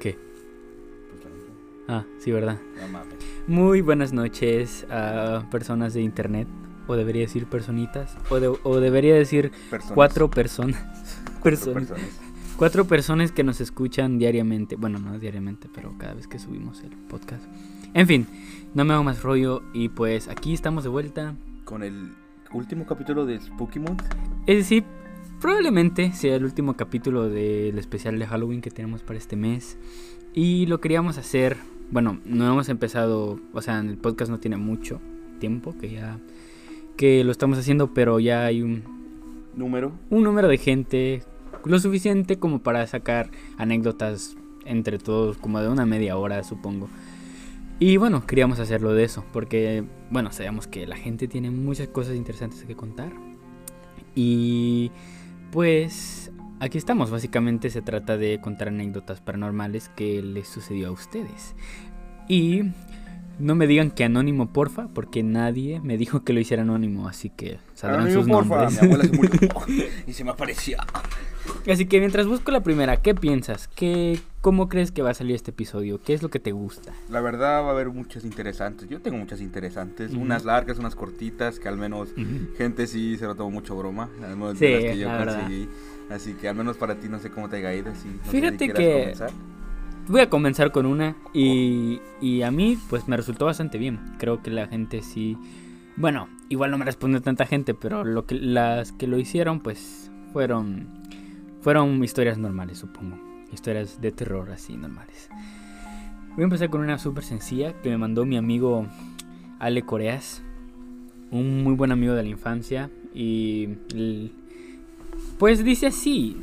¿Qué? Pues la. Ah, sí, ¿verdad? No mames. Muy buenas noches a personas de internet. O debería decir personitas. O, de- o debería decir Personas. cuatro personas. Cuatro personas. personas. Cuatro personas que nos escuchan diariamente. Bueno, no diariamente, pero cada vez que subimos el podcast. En fin, no me hago más rollo. Y pues aquí estamos de vuelta. Con el último capítulo de Spooky Month. Es decir, probablemente sea el último capítulo del especial de Halloween que tenemos para este mes. Y lo queríamos hacer. Bueno, no hemos empezado. O sea, el podcast no tiene mucho tiempo que ya. Que lo estamos haciendo, pero ya hay un, Número. un número de gente lo suficiente como para sacar anécdotas entre todos, como de una media hora, supongo. Y bueno, queríamos hacerlo de eso, porque, bueno, sabemos que la gente tiene muchas cosas interesantes que contar. Y pues aquí estamos, básicamente se trata de contar anécdotas paranormales que les sucedió a ustedes. Y no me digan que anónimo, porfa, porque nadie me dijo que lo hiciera anónimo, así que saldrán sus porfa, nombres. Mi abuela se murió y se me aparecía. Así que mientras busco la primera, ¿qué piensas? ¿Qué, ¿Cómo crees que va a salir este episodio? ¿Qué es lo que te gusta? La verdad va a haber muchas interesantes. Yo tengo muchas interesantes. Unas largas, unas cortitas, que al menos gente sí se lo tomó mucho broma. Al menos Sí, de las que yo la verdad. conseguí. Así que al menos para ti no sé cómo te haya ido. Si, no sé si Fíjate quieras que- comenzar. Voy a comenzar con una y, y a mí pues me resultó bastante bien. Creo que la gente sí... Bueno, igual no me respondió tanta gente, pero lo que, las que lo hicieron pues fueron... Fueron historias normales, supongo. Historias de terror así normales. Voy a empezar con una súper sencilla que me mandó mi amigo Ale Coreas. Un muy buen amigo de la infancia. Y... pues dice así.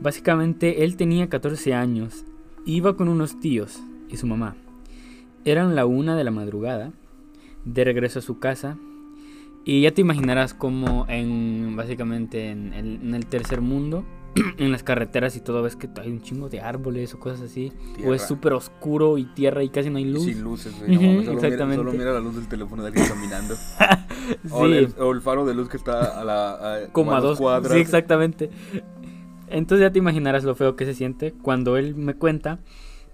Básicamente él tenía 14 años, iba con unos tíos y su mamá. Eran la una de la madrugada, de regreso a su casa. Y ya te imaginarás como en básicamente en el, en el tercer mundo, en las carreteras y todo, ves que hay un chingo de árboles o cosas así. O es súper oscuro y tierra y casi no hay luz. Sin luces, güey. no solo, mira, exactamente. solo mira la luz del teléfono de alguien caminando. Sí. o, el, o el faro de luz que está a la. a- como a dos cuadras. Sí, exactamente. Entonces ya te imaginarás lo feo que se siente cuando él me cuenta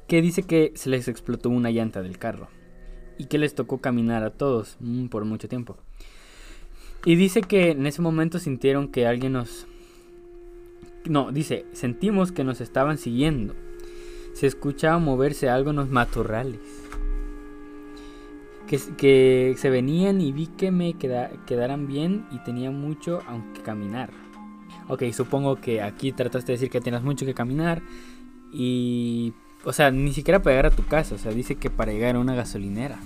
que dice que se les explotó una llanta del carro y que les tocó caminar a todos mm, por mucho tiempo. Y dice que en ese momento sintieron que alguien nos... No, dice, sentimos que nos estaban siguiendo. Se escuchaba moverse algo en los matorrales. Que, que se venían y vi que me queda- quedaran bien y tenía mucho aunque caminar. Ok, supongo que aquí trataste de decir que tenías mucho que caminar y... O sea, ni siquiera para llegar a tu casa, o sea, dice que para llegar a una gasolinera.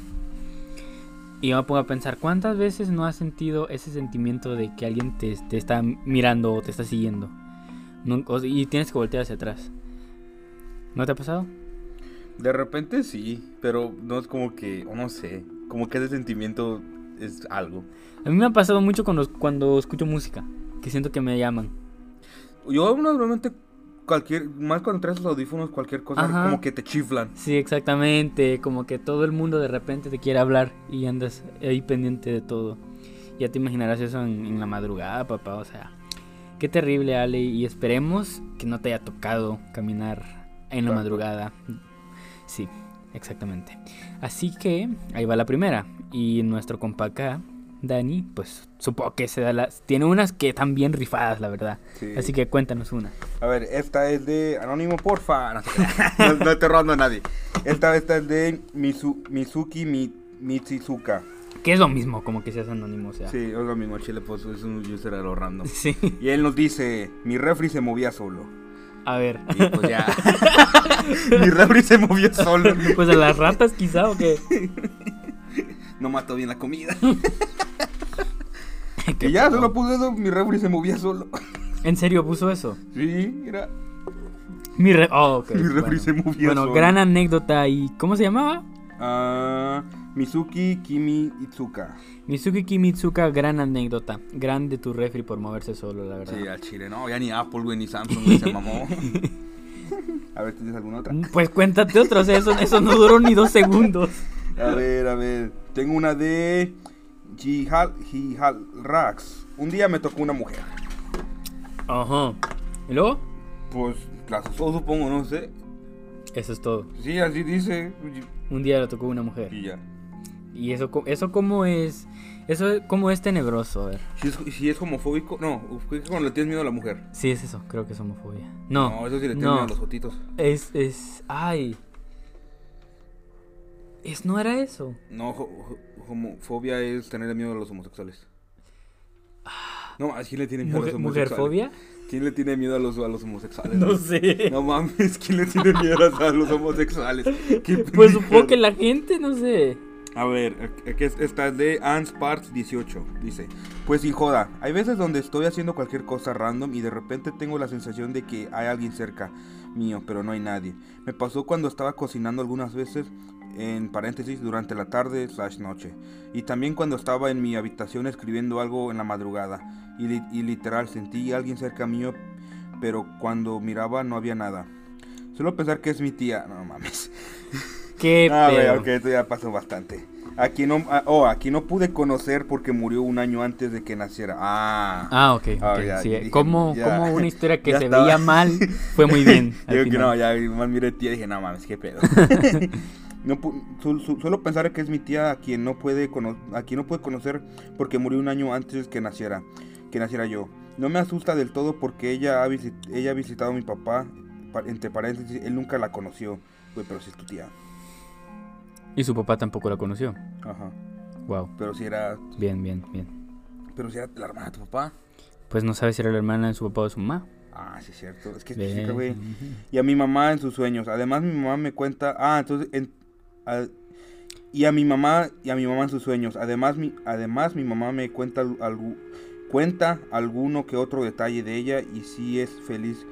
Y yo me pongo a pensar, ¿cuántas veces no has sentido ese sentimiento de que alguien te, te está mirando o te está siguiendo? No- y tienes que voltear hacia atrás. ¿No te ha pasado? De repente sí, pero no es como que. O no sé. Como que ese sentimiento es algo. A mí me ha pasado mucho cuando, cuando escucho música, que siento que me llaman. Yo normalmente. Cualquier, más cuando traes los audífonos, cualquier cosa, Ajá. como que te chiflan. Sí, exactamente. Como que todo el mundo de repente te quiere hablar y andas ahí pendiente de todo. Ya te imaginarás eso en, en la madrugada, papá. O sea, qué terrible, Ale. Y esperemos que no te haya tocado caminar en la Claro. madrugada. Sí, exactamente. Así que ahí va la primera. Y nuestro compa acá, Dani, pues supongo que se da las. Tiene unas que están bien rifadas, la verdad. Sí. Así que cuéntanos una. A ver, esta es de Anónimo, porfa. No, no, no estoy robando a nadie. Esta, esta es de Mizu- Mizuki Mi, Michizuka. Que es lo mismo, como que seas anónimo, o sea. Sí, es lo mismo, Chile, pues es un user a lo random. Sí. Y él nos dice: Mi refri se movía solo. A ver. Y pues ya. Mi refri se movió solo. Pues a las ratas quizá o qué. No mató bien la comida. ¿Qué Y ya, solo puso eso, mi refri se movía solo. ¿En serio puso eso? Sí, mira. Mi re- oh, Mi refri bueno. se movía Bueno, solo. gran anécdota y ¿cómo se llamaba? Ah, Mizuki Kimi Itsuka. Mizuki Kimitsuka, gran anécdota. Gran de tu refri por moverse solo, la verdad. Sí, al chile, no, ya ni Apple, güey, ni Samsung, güey, se mamó. A ver, ¿tienes alguna otra? Pues cuéntate otros, eso, eso no duró ni dos segundos. A ver, a ver. Tengo una de Jihal, Jihal Rax. Un día me tocó una mujer. Ajá. ¿Y luego? Pues la asustó, supongo, no sé. Eso es todo. Sí, así dice. Un día le tocó una mujer. Y ya. Y eso, eso cómo es, eso es- cómo es tenebroso, a ver. Si es, si es homofóbico, no, es cuando le tienes miedo a la mujer. Sí, es eso, creo que es homofobia. No, eso sí le tienes no. miedo a los jotitos. es, es, ay. Es, no era eso. No, homofobia es tener miedo a los homosexuales. No, ¿a quién le tiene miedo a los homosexuales? ¿Mujerfobia? ¿Quién le tiene miedo a los, a los homosexuales? No sé. No mames, ¿quién le tiene miedo a los homosexuales? Pues supongo que la gente, no sé. A ver, esta es de Ans Parts 18. Dice: Pues sin joda, hay veces donde estoy haciendo cualquier cosa random y de repente tengo la sensación de que hay alguien cerca mío, pero no hay nadie. Me pasó cuando estaba cocinando algunas veces, en paréntesis, durante la tarde slash noche. Y también cuando estaba en mi habitación escribiendo algo en la madrugada. Y, li- y literal sentí a alguien cerca mío, pero cuando miraba no había nada. Suelo pensar que es mi tía. No mames. Qué A ver, pedo. ok, esto ya pasó bastante. Aquí no, ah, oh, aquí no pude conocer porque murió un año antes de que naciera. Ah. Ah, ok. Ah, ok, ya, sí, dije, como, ya. como una historia que se estaba. veía mal fue muy bien. al Digo que final. no, ya más miré tía dije, no mames, qué pedo. No, su- su- suelo pensar que es mi tía a quien no puede a quien no puede conocer porque murió un año antes que naciera, que naciera yo. No me asusta del todo porque ella ha, visit- ella ha visitado a mi papá, pa- entre paréntesis, él nunca la conoció. Güey, pero sí es tu tía. Y su papá tampoco la conoció. Ajá. Wow. Pero si era, Bien, bien, bien. pero si era la hermana de tu papá. Pues no sabe si era la hermana de su papá o de su mamá. Ah, sí es cierto. Es que es güey. Y a mi mamá en sus sueños. Además mi mamá me cuenta, ah, entonces en- a- y a mi mamá y a mi mamá en sus sueños. Además mi además mi mamá me cuenta cuenta alguno que otro detalle de ella y si es feliz.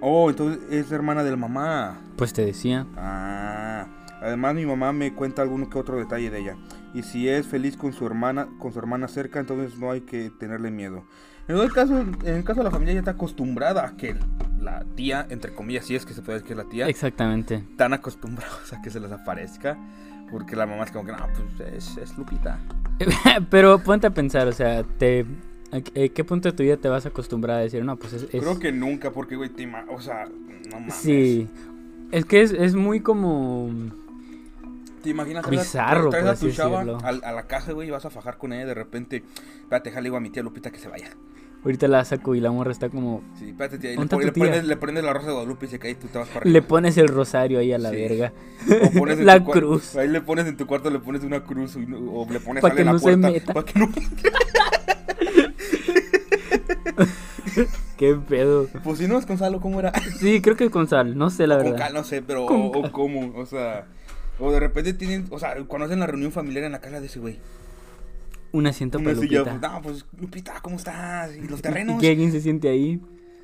Oh, entonces es hermana de la mamá. Pues te decía. Ah, además mi mamá me cuenta alguno que otro detalle de ella. Y si es feliz con su hermana, con su hermana cerca, entonces no hay que tenerle miedo. En el caso, en el caso de la familia ya está acostumbrada a que la tía, entre comillas, si es que se puede decir que es la tía, Exactamente. están acostumbrados a que se les aparezca. Porque la mamá es como que, no, pues es, es Lupita. Pero ponte a pensar, o sea, te, ¿a qué- a qué punto de tu vida te vas a acostumbrar a decir, no, pues es... es- Creo que nunca, porque, güey, te ima- o sea, no mames. Sí. Es que es, es muy como... ¿Te imaginas Bizarro, traes a tu chava a, la casa, güey, y vas a fajar con ella y de repente, espérate, déjale digo a mi tía Lupita que se vaya. Ahorita la saco y la morra está como... Sí, espérate, tía. Y le, ¿Dónde está pon- le prendes, le prendes la rosa de Guadalupe y se cae y tú te vas para Le arriba. pones el rosario ahí a la Sí. verga. O pones en la cruz. Ahí le pones en tu cuarto, le pones una cruz o le pones Pa' sal que no se meta. pa' que no- Qué pedo. Pues si no es con sal o cómo era. Sí, creo que con sal, no sé la Con verdad. cal, no sé, pero Con o, cómo, o sea. O de repente tienen, o sea, cuando hacen la reunión familiar en la casa de ese güey. Un asiento para Lupita. pues, no, pues Lupita, ¿cómo estás? ¿Y los ¿Y terrenos? que alguien se siente ahí?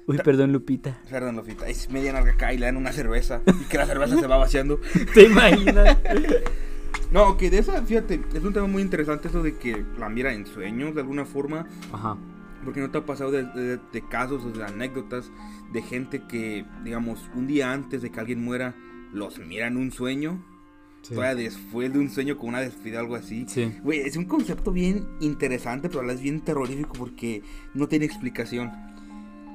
Uy, perdón, Lupita. Perdón, Lupita, es media narga acá y le dan una cerveza y que la cerveza se va vaciando. ¿Te imaginas? No, que de esa, fíjate, es un tema muy interesante eso de que la miran en sueños de alguna forma. Ajá. Porque no te ha pasado de, de- de casos o de anécdotas de gente que, digamos, un día antes de que alguien muera, los mira en un sueño. Sí. Todavía después de un sueño con una despedida, algo así. Sí. Güey, es un concepto bien interesante, pero a la vez bien terrorífico porque no tiene explicación.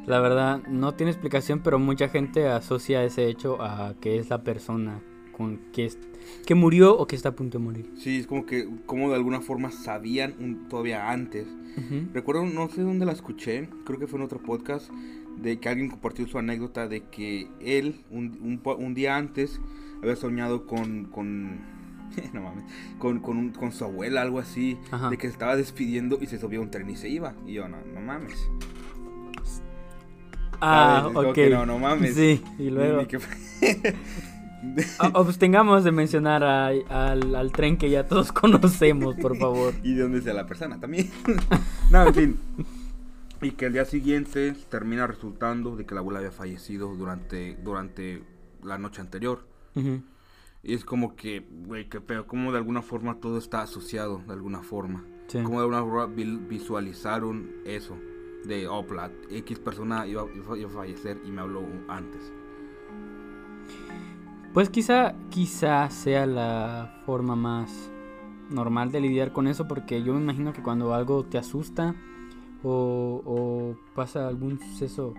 La verdad, no tiene explicación, pero mucha gente asocia ese hecho a que es la persona con que, es- que murió o que está a punto de morir. Sí, es como que, como de alguna forma sabían un- todavía antes. Ujú. Recuerdo, no sé dónde la escuché, creo que fue en otro podcast, de que alguien compartió su anécdota de que él, un, un un día antes, había soñado con, con, no mames, con, con, un- con su abuela, algo así, Ajá. de que se estaba despidiendo y se subió a un tren y se iba. Y yo, no, no mames. Ah, ok. que no, no mames. Sí, y luego. Que- Ah, abstengamos de mencionar a- al, al tren que ya todos conocemos, por favor. y de dónde sea la persona también. no, en fin. Y que al día siguiente termina resultando de que la abuela había fallecido durante, durante la noche anterior. Y es como que, güey, qué pedo, como de alguna forma todo está asociado, de alguna forma. Sí. Como de alguna forma vi- visualizaron eso. De, oh, la X persona iba, iba- iba a fallecer y me habló antes. Pues quizá, quizá sea la forma más normal de lidiar con eso, porque yo me imagino que cuando algo te asusta o, o pasa algún suceso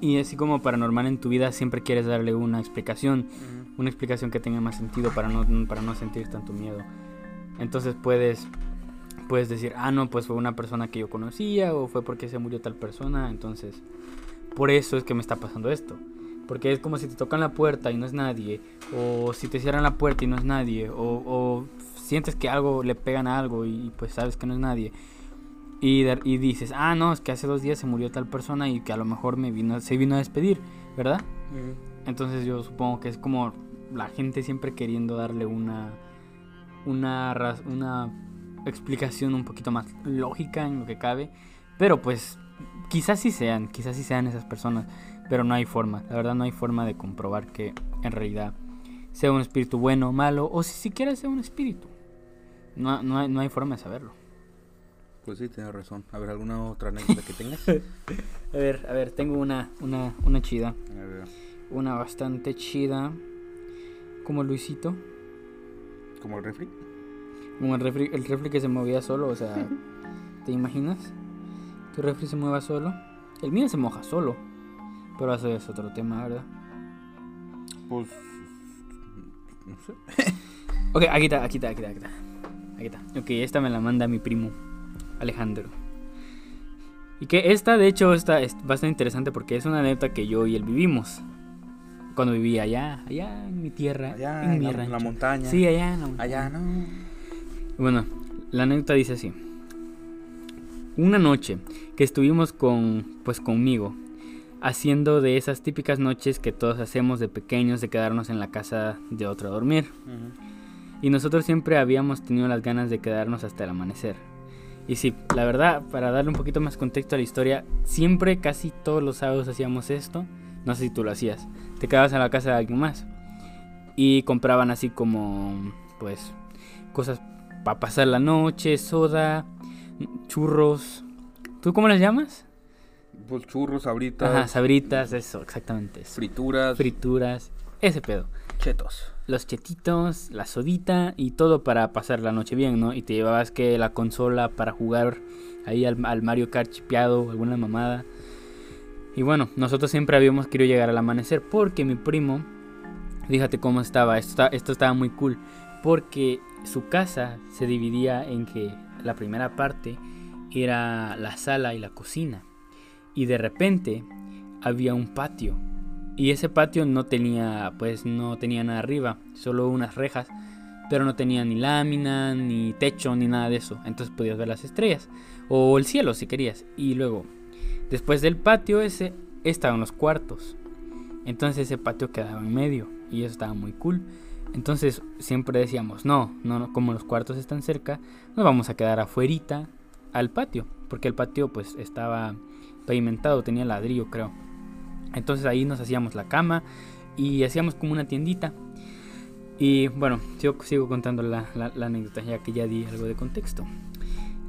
Y así como paranormal en tu vida siempre quieres darle una explicación, una explicación que tenga más sentido para no, para no sentir tanto miedo. Entonces puedes, puedes decir, ah, no, pues fue una persona que yo conocía o fue porque se murió tal persona, entonces por eso es que me está pasando esto. Porque es como si te tocan la puerta y no es nadie, o si te cierran la puerta y no es nadie, o, o sientes que algo le pegan a algo y pues sabes que no es nadie. Y, y, dices, ah, no, es que hace dos días se murió tal persona y que a lo mejor me vino, se vino a despedir, ¿verdad? Entonces yo supongo que es como la gente siempre queriendo darle una, una, una explicación un poquito más lógica en lo que cabe. Pero pues quizás sí sean, quizás sí sean esas personas, pero no hay forma, la verdad no hay forma de comprobar que en realidad sea un espíritu bueno o malo, o si siquiera sea un espíritu. No, no, hay, no hay forma de saberlo. Pues sí, tienes razón. A ver, ¿alguna otra anécdota que tengas? a ver, a ver, tengo una, una, una chida. A ver. Una bastante chida. Como Luisito. ¿Como el refri? Como el refri, el refri que se movía solo, o sea, ¿te imaginas? Que el refri se mueva solo. El mío se moja solo. Pero eso es otro tema, ¿verdad? Pues. No sé. ok, aquí está, aquí está, aquí está, aquí está. Aquí está. Ok, esta me la manda mi primo. Alejandro. Y que esta, de hecho, está es bastante interesante porque es una anécdota que yo y él vivimos. Cuando vivía allá, allá en mi tierra, allá en, mi la, montaña. Sí, allá en la montaña. Allá, no. Bueno, la anécdota dice así. Una noche que estuvimos con, pues conmigo, haciendo de esas típicas noches que todos hacemos de pequeños de quedarnos en la casa de otro a dormir. Y nosotros siempre habíamos tenido las ganas de quedarnos hasta el amanecer. Y sí, la verdad, para darle un poquito más contexto a la historia, siempre, casi todos los sábados hacíamos esto. No sé si tú lo hacías. Te quedabas en la casa de alguien más. Y compraban así como, pues, cosas para pasar la noche, soda, churros. ¿Tú cómo las llamas? Pues churros, sabritas. Ajá, sabritas, eso, exactamente. Frituras. Frituras, ese pedo. Chetos los chetitos, la sodita y todo para pasar la noche bien, ¿no? Y te llevabas que la consola para jugar ahí al, Mario Kart chipeado, alguna mamada. Y bueno, nosotros siempre habíamos querido llegar al amanecer porque mi primo, fíjate cómo estaba, esto, esto estaba muy cool, porque su casa se dividía en que la primera parte era la sala y la cocina. Y de repente había un patio y ese patio no tenía, pues no tenía nada arriba, solo unas rejas, pero no tenía ni lámina, ni techo, ni nada de eso. Entonces podías ver las estrellas o el cielo si querías. Y luego, después del patio ese, estaban los cuartos. Entonces ese patio quedaba en medio y eso estaba muy cool. Entonces siempre decíamos, no, no, como los cuartos están cerca, nos vamos a quedar afuerita al patio, porque el patio pues estaba pavimentado, tenía ladrillo creo. Entonces ahí nos hacíamos la cama y hacíamos como una tiendita. Y bueno, yo sigo contando la, anécdota ya que ya di algo de contexto.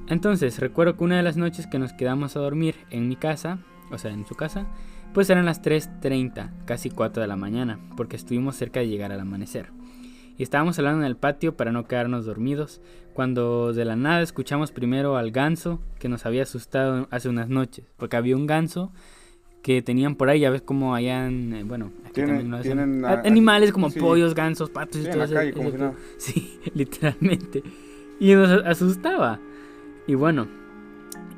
Entonces, recuerdo que una de las noches que nos quedamos a dormir en mi casa, o sea, en su casa, pues eran las 3.30, casi 4 de la mañana, porque estuvimos cerca de llegar al amanecer. Y estábamos hablando en el patio para no quedarnos dormidos, cuando de la nada escuchamos primero al ganso que nos había asustado hace unas noches, porque había un ganso que tenían por ahí, ya ves como allá en, eh, bueno, aquí también lo tienen animales como pollos, gansos, patos y todo eso. Sí, literalmente. Y nos asustaba. Y bueno,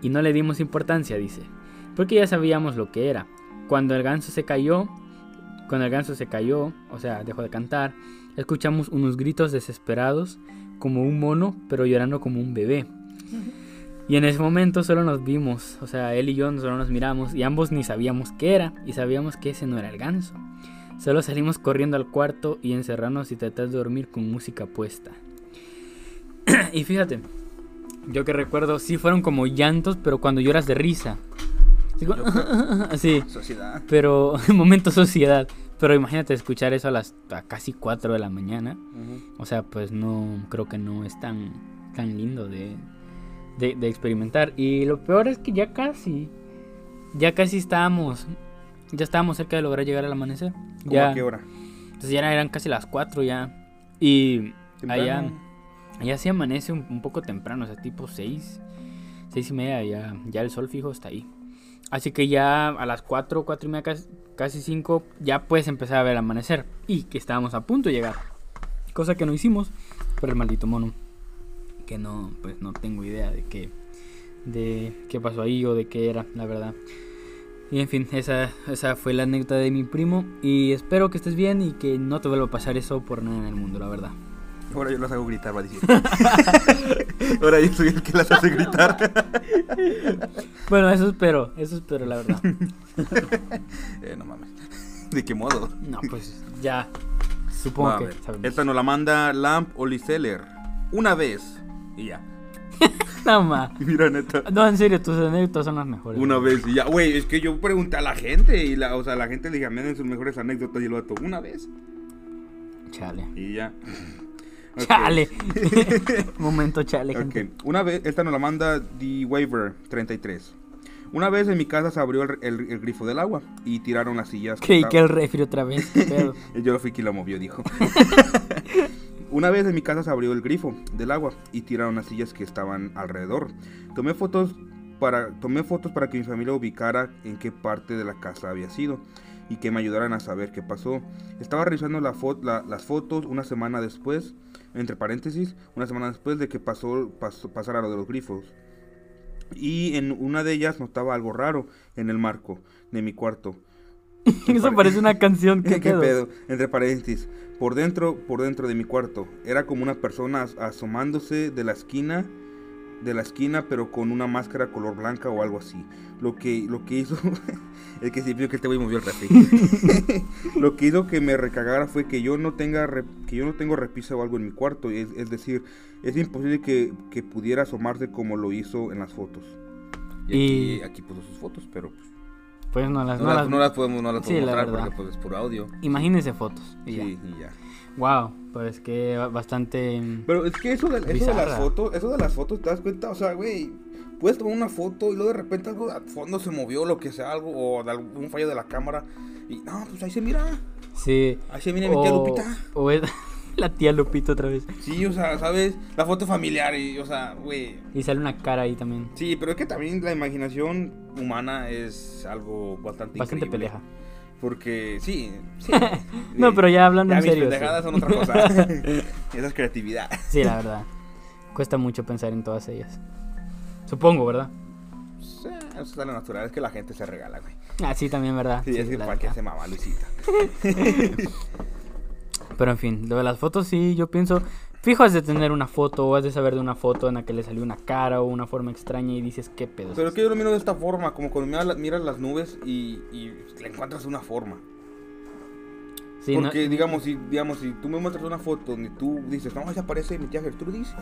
y no le dimos importancia, dice, porque ya sabíamos lo que era. Cuando el ganso se cayó, cuando el ganso se cayó, o sea, dejó de cantar, escuchamos unos gritos desesperados, como un mono, pero llorando como un bebé. Y en ese momento solo nos vimos, o sea, él y yo solo nos miramos y ambos ni sabíamos qué era y sabíamos que ese no era el ganso. Solo salimos corriendo al cuarto y encerrarnos y tratar de dormir con música puesta. y fíjate, yo que recuerdo, sí fueron como llantos, pero cuando lloras de risa. Sí, sociedad. Pero, momento sociedad. Pero imagínate escuchar eso a las casi 4 de la mañana. O sea, pues no, creo que no es tan, tan lindo de, de, experimentar. Y lo peor es que ya casi, ya casi estábamos, ya estábamos cerca de lograr llegar al amanecer. ya, a qué hora? Entonces ya eran casi las 4 ya. Y allá, allá se amanece un, poco temprano, o sea, tipo 6, 6 y media, ya, ya el sol fijo está ahí. Así que ya a las 4, 4 y media, casi- casi 5, ya puedes empezar a ver el amanecer. Y que estábamos a punto de llegar. Cosa que no hicimos por el maldito mono. Que no, pues no tengo idea de qué, de qué pasó ahí o de qué era, la verdad. Y en fin, esa, esa fue la anécdota de mi primo. Y espero que estés bien y que no te vuelva a pasar eso por nada en el mundo, la verdad. Ahora yo las hago gritar, va a decir. Ahora yo soy el que las hace gritar. Bueno, eso espero, eso espero, la verdad. eh, no mames. ¿De qué modo? No, pues ya. Supongo que sabemos. Esta nos la manda Lamp Oliseller. Una vez. Y ya. Mira, neta. No, en serio, tus anécdotas son las mejores. Una vez y ya, güey, es que yo pregunté a la gente y la, o sea, la gente le dije, "Manden sus mejores anécdotas y el vato, una vez Chale. y ya. Chale. Momento chale, Ok, gente. una vez, esta nos la manda The Waiver 33. Una vez en mi casa se abrió el, el- el grifo del agua y tiraron las sillas. Creí que el refri otra vez. pedo. Yo lo fui quien lo movió, dijo. Una vez en mi casa se abrió el grifo del agua y tiraron las sillas que estaban alrededor. Tomé fotos para, tomé fotos para que mi familia ubicara en qué parte de la casa había sido y que me ayudaran a saber qué pasó. Estaba revisando las fotos una semana después, entre paréntesis, una semana después de que pasó, pasó pasara lo de los grifos. Y en una de ellas notaba algo raro en el marco de mi cuarto. Eso parece una canción. ¿Qué, ¿Qué, pedo? Entre paréntesis. Por dentro, por dentro de mi cuarto. Era como una persona as- asomándose de la esquina. De la esquina, pero con una máscara color blanca o algo así. Lo que, lo que hizo. es que sí, vio que este güey movió el refri. lo que hizo que me recagara fue que yo no tenga re- que yo no tengo repisa o algo en mi cuarto. Es, es decir, es imposible que, que pudiera asomarse como lo hizo en las fotos. Y aquí, Y- aquí puso sus fotos, pero pues, Pues no las. no, no las, las- no las podemos, no las Sí, podemos la mostrar porque pues es puro audio. Imagínense fotos. Y Sí, y ya. Wow, pues que ba- bastante. Pero es que eso de, eso de las fotos, eso de las fotos, te das cuenta, o sea, güey, puedes tomar una foto y luego de repente algo al fondo se movió, lo que sea, algo, o de algún fallo de la cámara, y no, pues ahí se mira, Sí. ahí se mira mi tía Lupita. o es la tía Lupita otra vez. Sí, o sea, ¿sabes? La foto familiar, y, o sea, güey. Y sale una cara ahí también. Sí, pero es que también la imaginación humana es algo bastante Bastante increíble. peleja. Porque, sí, sí. No, sí. pero ya hablando Ya en mis serio. sí. pendejadas son otra cosa. Esa es creatividad. Sí, la verdad. Cuesta mucho pensar en todas ellas. Supongo, ¿verdad? Sí, Eso es lo natural, es que la gente se regala, güey. Ah, sí, también, ¿verdad? Sí, es que para que se mama Luisita. Pero en fin, lo de las fotos sí, yo pienso, fijo has de tener una foto o has de saber de una foto en la que le salió una cara o una forma extraña y dices, ¿qué pedo? Pero es que yo lo miro de esta forma, como cuando miras, la- miras las nubes y, y le encuentras una forma. Sí, no- Porque, digamos, si, digamos, si tú me muestras una foto donde tú dices, no, esa parece mi tía Gertrudis,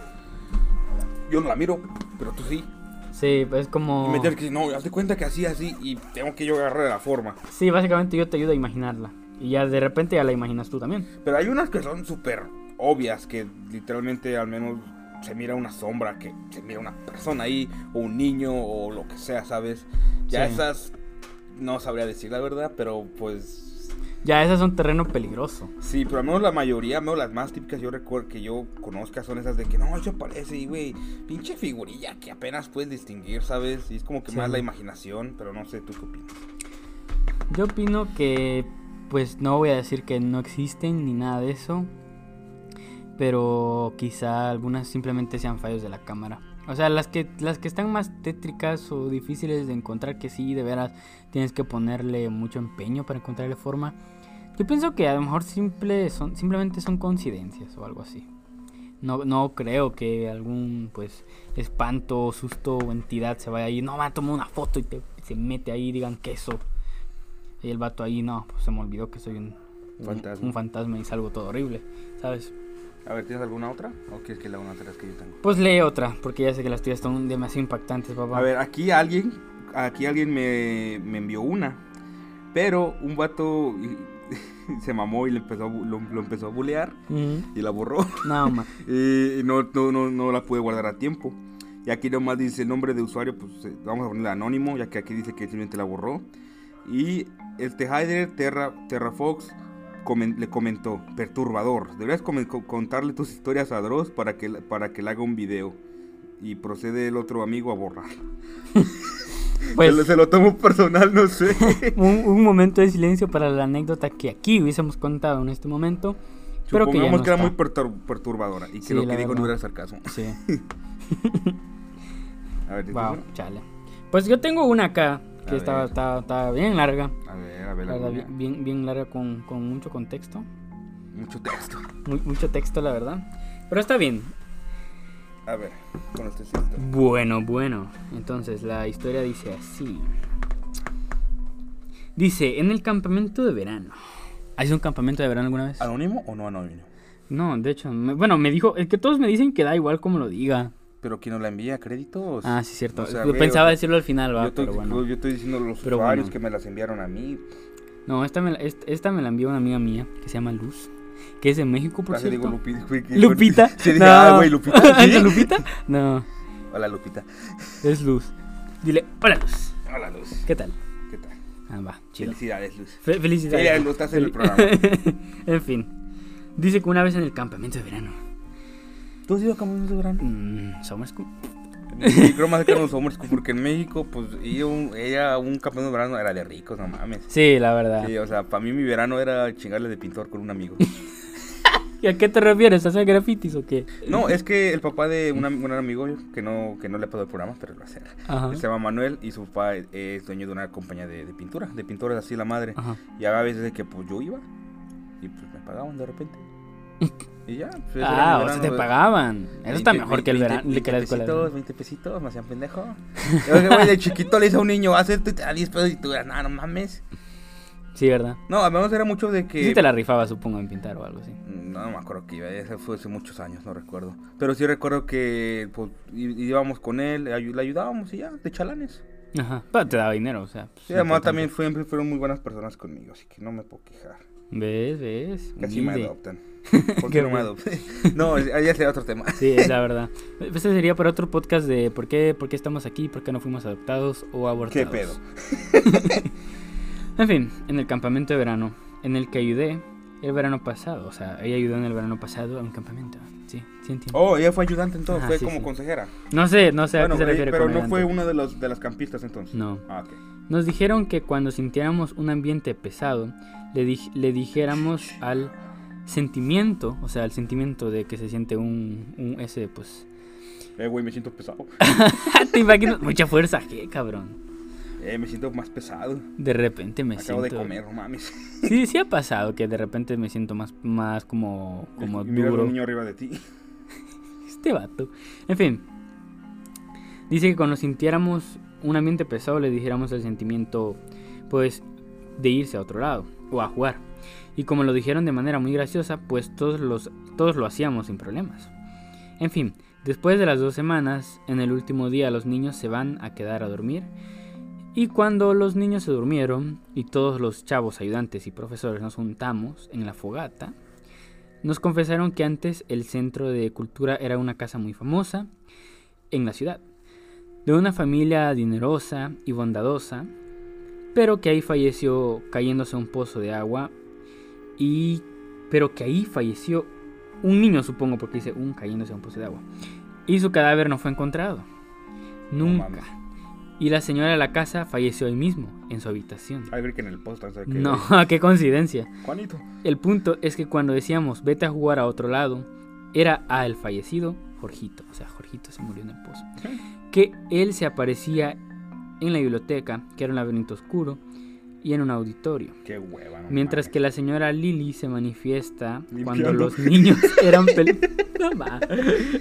yo no la miro, pero tú sí. sí, es como... Y me que no, haz de cuenta que así, así, y tengo que yo agarrar la forma. Sí, básicamente yo te ayudo a imaginarla. Y ya de repente ya la imaginas tú también. Pero hay unas que son súper obvias, que literalmente al menos se mira una sombra, que se mira una persona ahí, o un niño, o lo que sea, ¿sabes? Ya Sí. esas no sabría decir la verdad, pero pues Ya esas son terreno peligroso. Sí, pero al menos la mayoría, al menos las más típicas yo recuerdo que yo conozca son esas de que no, eso parece, y güey, pinche figurilla que apenas puedes distinguir, ¿sabes? Y es como que Sí. más la imaginación, pero no sé, ¿tú qué opinas? Yo opino que, pues no voy a decir que no existen ni nada de eso, pero quizá algunas simplemente sean fallos de la cámara. O sea, las que, las que están más tétricas o difíciles de encontrar, que sí, de veras tienes que ponerle mucho empeño para encontrarle forma. Yo pienso que a lo mejor simple son, simplemente son coincidencias o algo así. No, no creo que algún pues espanto, susto o entidad se vaya ahí. No, va a tomar una foto y te, se mete ahí y digan que eso. Y el vato ahí, no, pues se me olvidó que soy un, un- Fantasma. un fantasma y salgo todo horrible, ¿sabes? A ver, ¿tienes alguna otra? ¿O quieres que lea una de las que yo tengo? Pues lee otra, porque ya sé que las tuyas son demasiado impactantes, papá. A ver, aquí alguien, aquí alguien me, me envió una, pero un vato se mamó y le empezó, a lo, lo empezó a bulear Ujú. y la borró. No, ma. y no, no, no, no la pude guardar a tiempo. Y aquí nomás dice el nombre de usuario, pues eh, vamos a ponerle anónimo, ya que aquí dice que simplemente la borró. Y este Hyder Terra, Terrafox comen- le comentó, perturbador, deberías contarle tus historias a Dross para que, para que le haga un video. Y procede el otro amigo a borrar. Pues- se, lo, se lo tomo personal, no sé. Un, un momento de silencio para la anécdota que aquí hubiésemos contado en este momento. Pero que ya no que, era muy pertur- perturbadora y que Sí, lo que dijo no era sarcasmo. Sí. A ver, ¿dices Wow, chale. Pues yo tengo una acá que está, ver. está, está bien larga. A ver, a ver, La verdad, bien, bien, larga con, con mucho contexto. Mucho texto. Muy- mucho texto, la verdad. Pero está bien. A ver, con este. Bueno, bueno. Entonces la historia dice así. Dice, en el campamento de verano. ¿Has ido a un campamento de verano alguna vez? ¿Anónimo o no anónimo? No, de hecho, me- bueno, me dijo, es que todos me dicen que da igual como lo diga. Pero ¿quién no la envía créditos? Ah, sí, cierto. O sea, Yo pensaba o sea, decirlo al final, va, yo, estoy, pero bueno. yo estoy diciendo los Pero usuarios bueno. que me las enviaron a mí. No, esta me, la, est- esta me la envió una amiga mía que se llama Luz. Que es de México, por Casi cierto. digo Lupita. güey, Lupita. Sí, dije, ah, güey, Lupita. ¿Es ¿sí? Lupita? No, Hola, Lupita. es Luz. Dile, hola Luz. Hola, Luz. ¿Qué tal? ¿Qué tal? Ah, va, chido. Felicidades, Luz. Fe- felicidades. Felicidades, Luz, estás en el programa. en fin. Dice que una vez en el campamento de verano. ¿Tú has ido a de verano? Summer School. Sí, creo más cercano a los Summer School, porque en México, pues, ir un, ir a un campamento de verano era de ricos, no mames. Sí, la verdad. Sí, o sea, para mí mi verano era chingarle de pintor con un amigo. ¿Y a qué te refieres? ¿Hacer grafitis o qué? No, es que el papá de un, am- un amigo que no, que no le puedo el programa, pero lo hace. Ajá. Se llama Manuel y su papá es dueño de una compañía de, de pintura, de pintores así la madre. Ajá. Y había veces de que pues yo iba y pues me pagaban de repente. Y ya. Pues, Ah, o sea, te pagaban. Eso está 20, mejor que, el 20, verano, que 20 la escuela. Pesitos, 20 pesitos, me hacían pendejo. Yo que güey, de chiquito le hice a un niño, haz esto y te da 10 pesos y tú, no, no mames. Sí, ¿verdad? No, además era mucho de que... Sí te la rifaba, supongo, en pintar o algo así. No, no me acuerdo que iba, eso fue hace muchos años, no recuerdo. Pero sí recuerdo que pues, íbamos con él, le ayu- le ayudábamos y ya, de chalanes. Ajá. Pero te daba dinero, o sea. pues, Sí, además también fue- fueron muy buenas personas conmigo, así que no me puedo quejar. ¿Ves? ¿Ves? Casi me Humilde. adoptan. ¿Por Qué qué no me bueno. No, ya sería otro tema. Sí, es la verdad. Este sería para otro podcast de por qué, por qué estamos aquí, por qué no fuimos adoptados o abortados. ¿Qué pedo? En fin, en el campamento de verano, en el que ayudé el verano pasado. O sea, ella ayudó en el verano pasado a un campamento. Sí, sí entiendo. Oh, ella fue ayudante en todo, Ajá, fue sí, como sí. consejera. No sé, no sé bueno, a qué se refiere pero con no ayudante. fue una de, los, de las campistas entonces. No. Ah. Nos dijeron que cuando sintiéramos un ambiente pesado, le dijéramos al sentimiento, o sea, al sentimiento de que se siente un, un ese, pues... Eh, güey, me siento pesado. ¿Te imaginas? Mucha fuerza, ¿qué, cabrón? Eh, me siento más pesado. De repente me Acabo de siento... comer, no mames. Sí, sí ha pasado que de repente me siento más, más como, como y duro. un niño arriba de ti. Este vato. En fin. Dice que cuando sintiéramos un ambiente pesado le dijéramos el sentimiento, pues, de irse a otro lado o a jugar. Y como lo dijeron de manera muy graciosa, pues todos, los, todos lo hacíamos sin problemas. En fin, después de las dos semanas, en el último día los niños se van a quedar a dormir. Y cuando los niños se durmieron y todos los chavos ayudantes y profesores nos juntamos en la fogata, nos confesaron que antes el centro de cultura era una casa muy famosa en la ciudad, de una familia dinerosa y bondadosa, pero que ahí falleció cayéndose un pozo de agua y pero que ahí falleció un niño, supongo, porque dice un cayéndose a un pozo de agua. Y su cadáver no fue encontrado. Nunca. y la señora de la casa falleció ahí mismo, en su habitación. Ay, que en el post, ¿sabes qué? No, qué coincidencia. Juanito. El punto es que cuando decíamos vete a jugar a otro lado, era a el fallecido Jorgito. O sea, Jorgito se murió en el pozo. Que él se aparecía en la biblioteca, que era un laberinto oscuro, y en un auditorio. Qué hueva, no Mientras mames. que la señora Lily se manifiesta cuando los niños eran.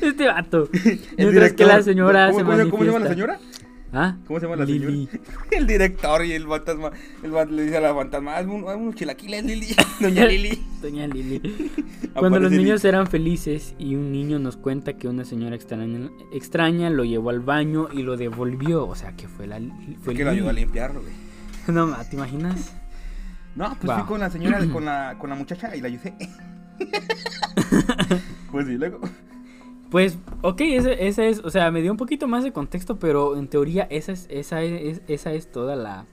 Este vato. Mientras que la señora ¿Cómo, se manifiesta. ¿Cómo se llama la señora? ¿Ah? ¿Cómo se llama la señora? El director y el fantasma. El le dice a la fantasma, hazme unos chilaquiles, Lili. Doña Lili. Doña Lili. Cuando los niños eran felices y un niño nos cuenta que una señora extraña, extraña lo llevó al baño y lo devolvió. O sea, que fue la. Fue que lo Lili. ayudó a limpiarlo, güey. No, ¿te imaginas? No, pues fui con la señora, con la, con la muchacha y la ayudé. pues sí, luego. Pues, ok, esa, esa es. O sea, me dio un poquito más de contexto, pero en teoría esa es, esa es, esa es toda la.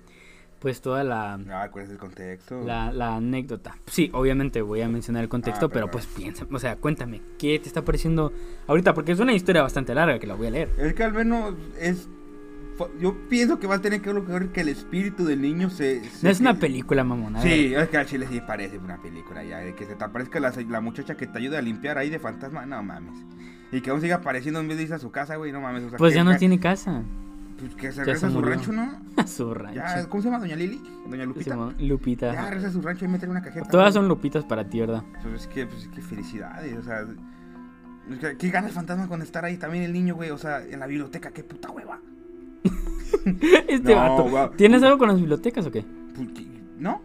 Pues toda la. Ah, ¿cuál es el contexto? La, la anécdota. Sí, obviamente voy a mencionar el contexto, Ah, pero pero pues piensa, o sea, cuéntame, ¿qué te está pareciendo ahorita? Porque es una historia bastante larga que la voy a leer. Es que al menos es. Yo pienso que va a tener que ver que el espíritu del niño se... se- No es una que- película, mamona. Sí, es que al chile sí parece una película ya, de que se te aparezca la, la muchacha que te ayuda a limpiar ahí de fantasma, no mames. Y que aún siga apareciendo en vez de irse a su casa, güey, no mames. O sea, Pues que- ya no que- tiene casa. Pues que se ya regresa se a su rancho, ¿no? A su rancho. Ya, ¿Cómo se llama? ¿Doña Lili? ¿Doña Lupita? Lupita. Ya, regresa a su rancho y métele una cajeta. Todas güey. son Lupitas para ti, ¿verdad? Pues es que, pues, qué felicidades, o sea... es que- ¿Qué gana el fantasma con estar ahí también el niño, güey? O sea, en la biblioteca, qué puta hueva. Este No, vato. ¿Tienes algo con las bibliotecas o qué? Pues. ¿No?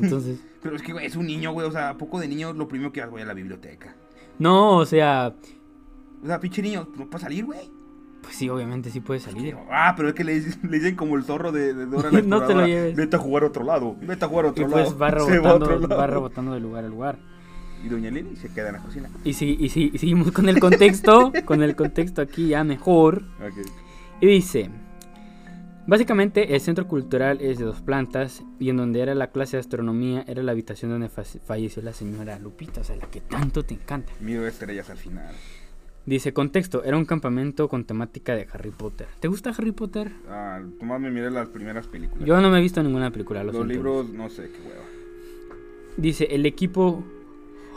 Entonces. Pero es que, güey, es un niño, güey, o sea, ¿a poco de niño lo primero que vas, güey, a la biblioteca? No, o sea. O sea, pinche niño, no puede salir, güey. Pues sí, obviamente sí puede salir. Ah, pero es que le dicen, le dicen como el zorro de, de Dora la No te lo lleves. Vete a jugar a otro lado, vete a jugar a otro pues lado. Se va rebotando, va rebotando de lugar a lugar. Y Doña Lili se queda en la cocina. Y sí, y sí, y seguimos con el contexto. con el contexto aquí ya mejor. Ok. Y dice. Básicamente el centro cultural es de dos plantas y en donde era la clase de astronomía era la habitación donde fa- falleció la señora Lupita, o sea, la que tanto te encanta. Miro estrellas al final. Dice, contexto, era un campamento con temática de Harry Potter. ¿Te gusta Harry Potter? Ah, nomás me miré las primeras películas. Yo no me he visto ninguna película, lo Los libros, no sé, qué hueva. Dice, el equipo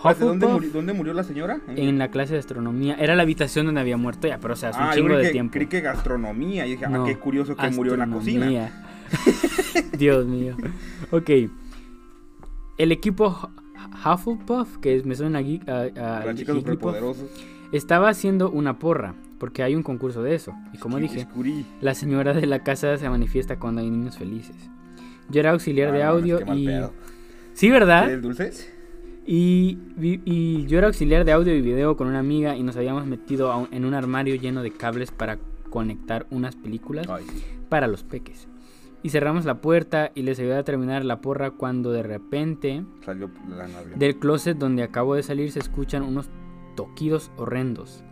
Ah, ¿de ¿Dónde, Hufflepuff muri- dónde murió la señora? en la clase de astronomía era la habitación donde había muerto ya, pero o sea, es un ah, yo chingo creí de que, tiempo. creí que gastronomía. Y dije, No, ah, qué curioso que murió en la cocina. Dios mío. Ok. El equipo Hu- Hufflepuff, que me suena aquí a, a- Las chicas Jigglypuff, superpoderosas. estaba haciendo una porra, porque hay un concurso de eso. Y como dije, la señora de la casa se manifiesta cuando hay niños felices. Yo era auxiliar Ah, de no audio qué mal y... pedo. Sí, ¿verdad? ¿Quieres dulces? Y, y yo era auxiliar de audio y video con una amiga y nos habíamos metido un- en un armario lleno de cables para conectar unas películas Ay, para los peques. Y cerramos la puerta y les ayudé a terminar la porra cuando de repente Salió la del closet donde acabo de salir se escuchan unos toquidos horrendos,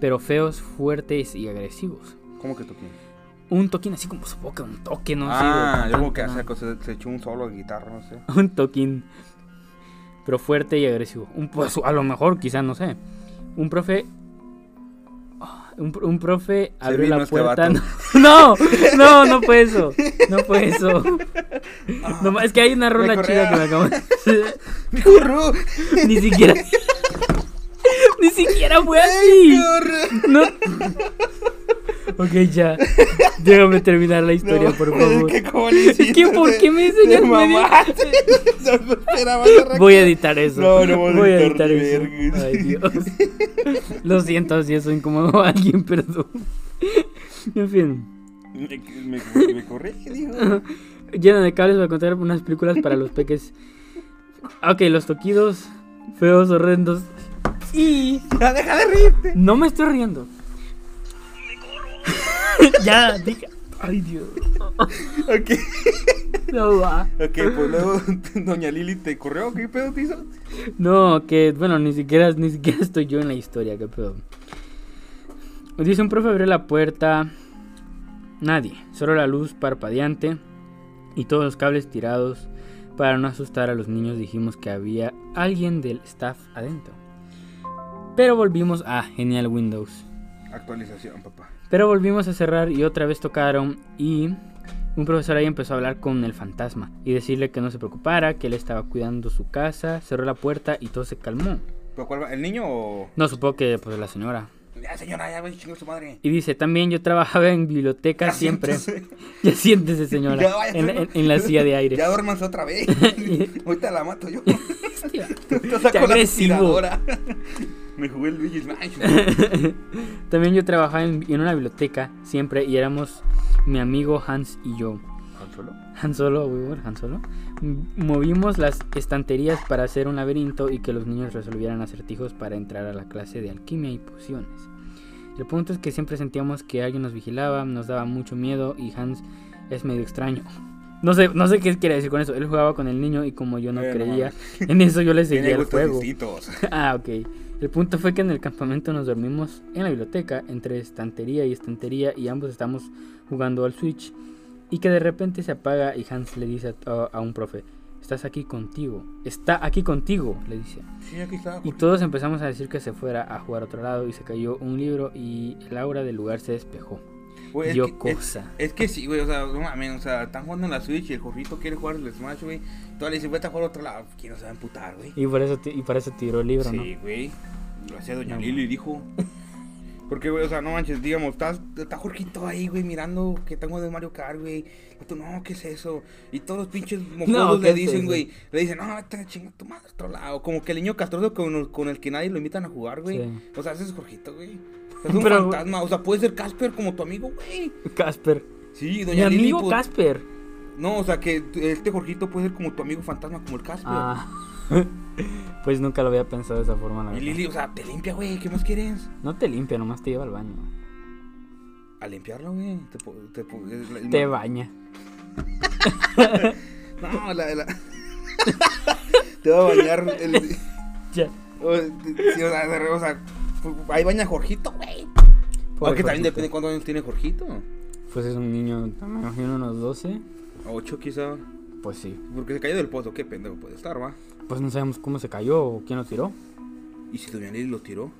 pero feos, fuertes y agresivos. ¿Cómo que toquín? Un toquín así como supongo que un toque, no sé. ah, yo como que hace cosas, se echó un solo de guitarra, no sé. Un toquín. Pero fuerte y agresivo. Un, pues, a lo mejor, quizá, no sé. Un profe. ah, Un, pro- un profe abrió la este puerta. No, no, no fue eso. No fue eso. No, es que hay una rola chida que me acabo ¡Me corro! Ni siquiera. Ni siquiera fue así. No. Ok, ya. Déjame terminar la historia, por favor. Es que como le Es que, hiciste, ¿por qué me enseñas medio-. Voy a editar eso. No, no a voy a editar eso. Ay, Dios. Lo siento si eso incomodó a alguien, perdón. En fin. Me, me, me corrí, dijo. Lleno de cables para contar unas películas para los peques. Ok, los toquidos feos, horrendos. Y Ya deja de reírte. no me estoy riendo. ya, diga. Ay, Dios. Ok, No va. ok, pues luego Doña Lili te corrió, ¿qué pedo te hizo? No, que bueno, ni siquiera, ni siquiera estoy yo en la historia, qué pedo. Dice un profe abrió la puerta. Nadie, solo la luz parpadeante y todos los cables tirados. Para no asustar a los niños dijimos que había alguien del staff adentro. Pero volvimos a Genial Windows. Actualización, papá. Pero volvimos a cerrar y otra vez tocaron y un profesor ahí empezó a hablar con el fantasma y decirle que no se preocupara, que él estaba cuidando su casa, cerró la puerta y todo se calmó. ¿Pero cuál? ¿El niño o.? No, supongo que pues la señora. Ya, señora, ya voy a su madre. Y dice, también yo trabajaba en biblioteca Ya siempre. siéntese. Ya siéntese, señora. Ya vaya, en, en- en la silla de aire. Ya duérmanse otra vez. Ahorita la mato yo. Hostia. Te saco la. Me jugué el Luigi's Mansion. También yo trabajaba en, en una biblioteca siempre y éramos mi amigo Hans y yo. ¿Han solo? Han Solo, Weaver, Han Solo. Movimos las estanterías para hacer un laberinto y que los niños resolvieran acertijos para entrar a la clase de alquimia y pociones. El punto es que siempre sentíamos que alguien nos vigilaba, nos daba mucho miedo y Hans es medio extraño. No sé, no sé qué quiere decir con eso. Él jugaba con el niño y como yo no Eh, no creía mames. en eso, yo le seguía el juego. Ah, ok. El punto fue que en el campamento nos dormimos en la biblioteca, entre estantería y estantería, y ambos estamos jugando al Switch. Y que de repente se apaga y Hans le dice a, a- a un profe, estás aquí contigo, está aquí contigo, le dice. Sí, aquí está. Y todos empezamos a decir que se fuera a jugar a otro lado y se cayó un libro y el aura del lugar se despejó. Güey, es que- cosa. Es que sí, güey, o sea, no mames, o sea, están jugando en la Switch y el Jorrito quiere jugar el Smash, güey. Todos le dicen, vete a jugar a otro lado. ¿Quién no se va a emputar, güey? Y por eso, y por eso tiró el libro, Sí, güey. Lo hacía Doña No. Lili, dijo. Porque, güey, o sea, no manches, digamos, estás, está Jorgito ahí, güey, mirando que tengo de Mario Kart, güey. No, ¿qué es eso? Y todos los pinches mocosos ¿qué le dicen, güey, le dicen, no, vete a chingar tu madre a otro lado. Como que el niño castroso con, con el que nadie lo invitan a jugar, güey. Sí. O sea, ese es Jorgito, güey. Es un Pero, fantasma, o sea, puede ser Casper como tu amigo, güey. Casper. Sí, Mi Doña Lili. amigo pues, Casper. No, o sea, que este Jorgito puede ser como tu amigo fantasma, como el Casper. Ah. pues nunca lo había pensado de esa forma, la Y verdad. Lili, o sea, te limpia, güey, ¿qué más quieres? No te limpia, nomás te lleva al baño. A limpiarlo, güey. Te, te, la- Te baña. No, la, la... te va a bañar el... Ya. o, sea, o sea, ahí baña Jorgito, güey. Pobre Aunque también depende de cuántos años tiene Jorgito. Pues es un niño, me imagino unos 12. Ocho quizá. Pues sí. Porque se cayó del pozo, qué pendejo puede estar, va. Pues no sabemos cómo se cayó o quién lo tiró. Y si Doña Lili lo tiró.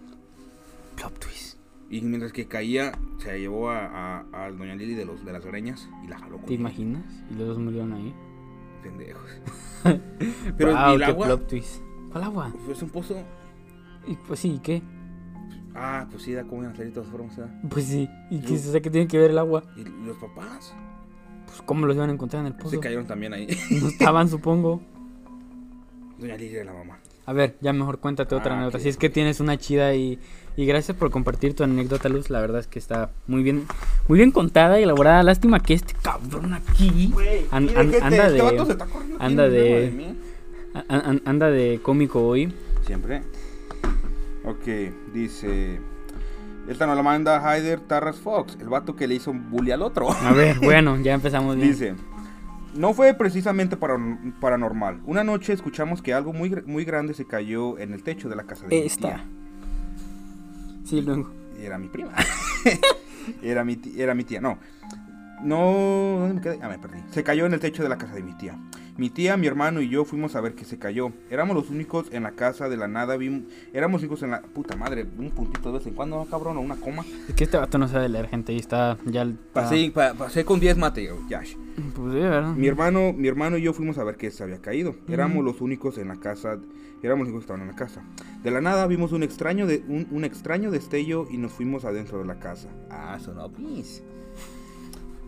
Plot twist. Y mientras que caía, se llevó a, a, a Doña Lili de, los, de las greñas y la jaló con ¿Te él. imaginas? Y los dos murieron ahí. Pendejos. Pero Wow, ¿y el agua? plot twist. ¿Cuál agua? Pues un pozo. Y pues sí, ¿y qué? Ah, pues sí, da como iban a salir de todas formas, ¿verdad? Pues sí. ¿Y qué, o sea, qué tiene que ver el agua? Y los papás Pues cómo los iban a encontrar en el pozo. se cayeron también ahí. No estaban, supongo. Doña Lili era la mamá. A ver, ya mejor cuéntate otra Ah, anécdota. Si es que tienes una chida y, y gracias por compartir tu anécdota, Luz. La verdad es que está muy bien, muy bien contada y elaborada. Lástima que este cabrón aquí an- Mire, an- gente, anda este de anda de- an- an- anda de cómico hoy. Siempre. Ok, dice. Esta nos la manda Hyder Tarras Fox, el vato que le hizo bully al otro. A ver, bueno, ya empezamos bien. Dice, no fue precisamente paran- paranormal. Una noche escuchamos que algo muy, muy grande se cayó en el techo de la casa de mi Esta. tía. Sí, luego. Era mi prima. era, mi ti- era mi tía, no. No, ¿dónde me quedé? Ah, me perdí. Se cayó en el techo de la casa de mi tía. Mi tía, mi hermano y yo fuimos a ver que se cayó. Éramos los únicos en la casa de la nada. Vimos, éramos únicos en la... Puta madre, un puntito de vez en cuando, ¿no, cabrón? O una coma. Es que este vato no sabe leer, gente. Y está ya. está- Pasé, pa- pasé con 10 mate, Yash. Pues sí, ¿verdad? Mi hermano, mi hermano y yo fuimos a ver que se había caído. Éramos Ujú. los únicos en la casa, éramos los únicos que estaban en la casa. De la nada vimos un extraño de un, un extraño destello y nos fuimos adentro de la casa. Ah, sonó please.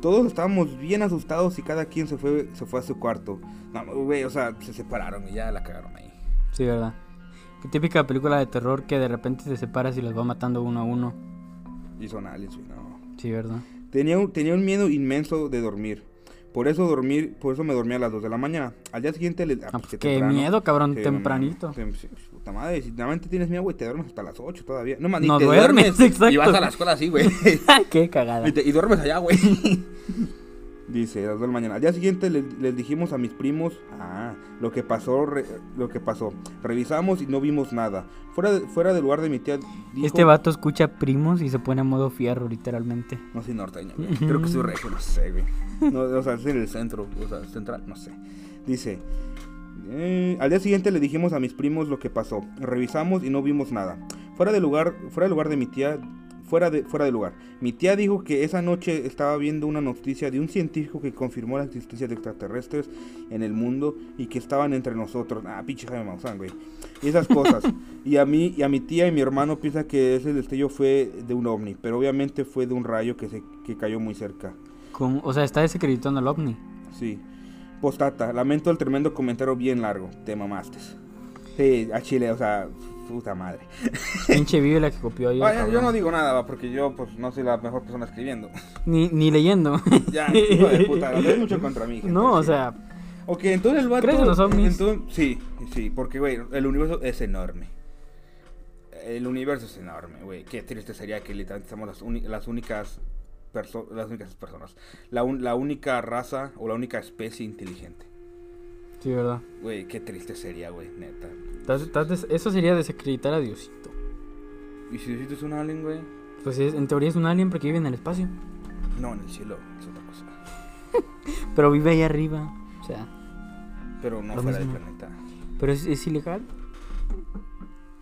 Todos estábamos bien asustados y cada quien se fue se fue a su cuarto. No, güey, o sea, se separaron y ya la cagaron ahí. Sí, ¿verdad? Qué típica película de terror que de repente se separas y los va matando uno a uno. Y son aliens, güey, no. Sí, ¿verdad? Tenía un, tenía un miedo inmenso de dormir. Por eso dormir, por eso me dormía a las 2 de la mañana. Al día siguiente le Ah, pues, pues qué temprano. miedo, cabrón, tempranito. sí, sí, puta madre, si normalmente tienes miedo, güey, te duermes hasta las 8 todavía. No, man, No te duermes, exacto. Y vas a la escuela así, güey. qué cagada. y, te- y duermes allá, güey. Dice, a las 2 de la mañana. Al día siguiente le- les, dijimos a mis primos, ah, lo que pasó, re- lo que pasó. Revisamos y no vimos nada. Fuera, de- fuera del lugar de mi tía dijo, Este vato escucha primos y se pone a modo fierro, literalmente. No soy norteño, güey. Creo que soy regio, no sé, güey. No, o sea, es en el centro, o sea, central, no sé. Dice, eh, al día siguiente le dijimos a mis primos lo que pasó. Revisamos y no vimos nada. Fuera del lugar, fuera del lugar de mi tía, fuera de, fuera del lugar. Mi tía dijo que esa noche estaba viendo una noticia de un científico que confirmó la existencia de extraterrestres en el mundo y que estaban entre nosotros. Ah, pinche Jaime Maussan, güey. Y esas cosas. y a mí y a mi tía y mi hermano piensa que ese destello fue de un ovni, pero obviamente fue de un rayo que se que cayó muy cerca. Con- o sea, está desacreditando al ovni. Sí. Postata, lamento el tremendo comentario bien largo. Te mamaste. Sí, a Chile, o sea, puta madre. Pinche biblia que copió ahí. Ah, yo, no digo nada, va, porque yo pues no soy la mejor persona escribiendo. Ni, ni leyendo. ya, hijo de puta, lo mucho contra mí. gente, no, o sí. sea, Ok, entonces el vato... ¿Crees en los ovnis? entonces- sí, sí, porque, güey, el universo es enorme. El universo es enorme, güey. Qué triste sería que literalmente somos las, las únicas perso- las únicas personas. La, un- la única raza o la única especie inteligente. sí, ¿verdad? Güey, qué triste sería, güey, neta. Estás des- Eso sería desacreditar a Diosito. ¿Y si Diosito es un alien, güey? Pues es- en teoría es un alien porque vive en el espacio. No, en el cielo es otra cosa. Pero vive ahí arriba. O sea, Pero no fuera del mismo. planeta. pero es, es ilegal.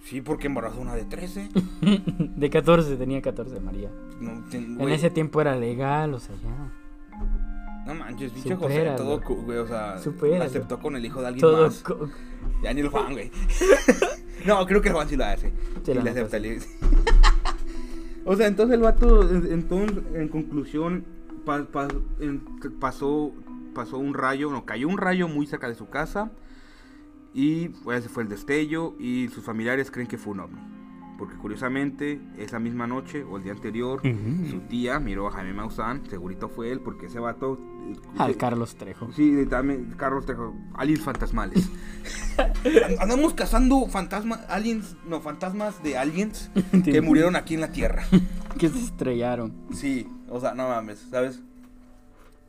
Sí, porque embarazó una de 13. de 14, tenía 14, María. No, En ese tiempo era legal, o sea, ya. no manches, pinche José, todo, güey, o sea, aceptó con el hijo de alguien Todo. más. Ya ni el Juan, güey. no, creo que el Juan sí lo hace. Sí, Sí, la le acepta. o sea, entonces el vato, en- entonces, en conclusión, pa- pa- en- pasó, pasó un rayo, no, cayó un rayo muy cerca de su casa. Y pues, ese fue el destello. Y sus familiares creen que fue un ovni. Porque curiosamente, esa misma noche o el día anterior, su tía miró a Jaime Maussan. Segurito fue él, porque ese vato. eh, Al se- Carlos Trejo. Sí, también Carlos Trejo, aliens fantasmales. An- Andamos cazando fantasmas, aliens, no, fantasmas de aliens que murieron aquí en la Tierra. Que se estrellaron. Sí, o sea, no mames, ¿sabes?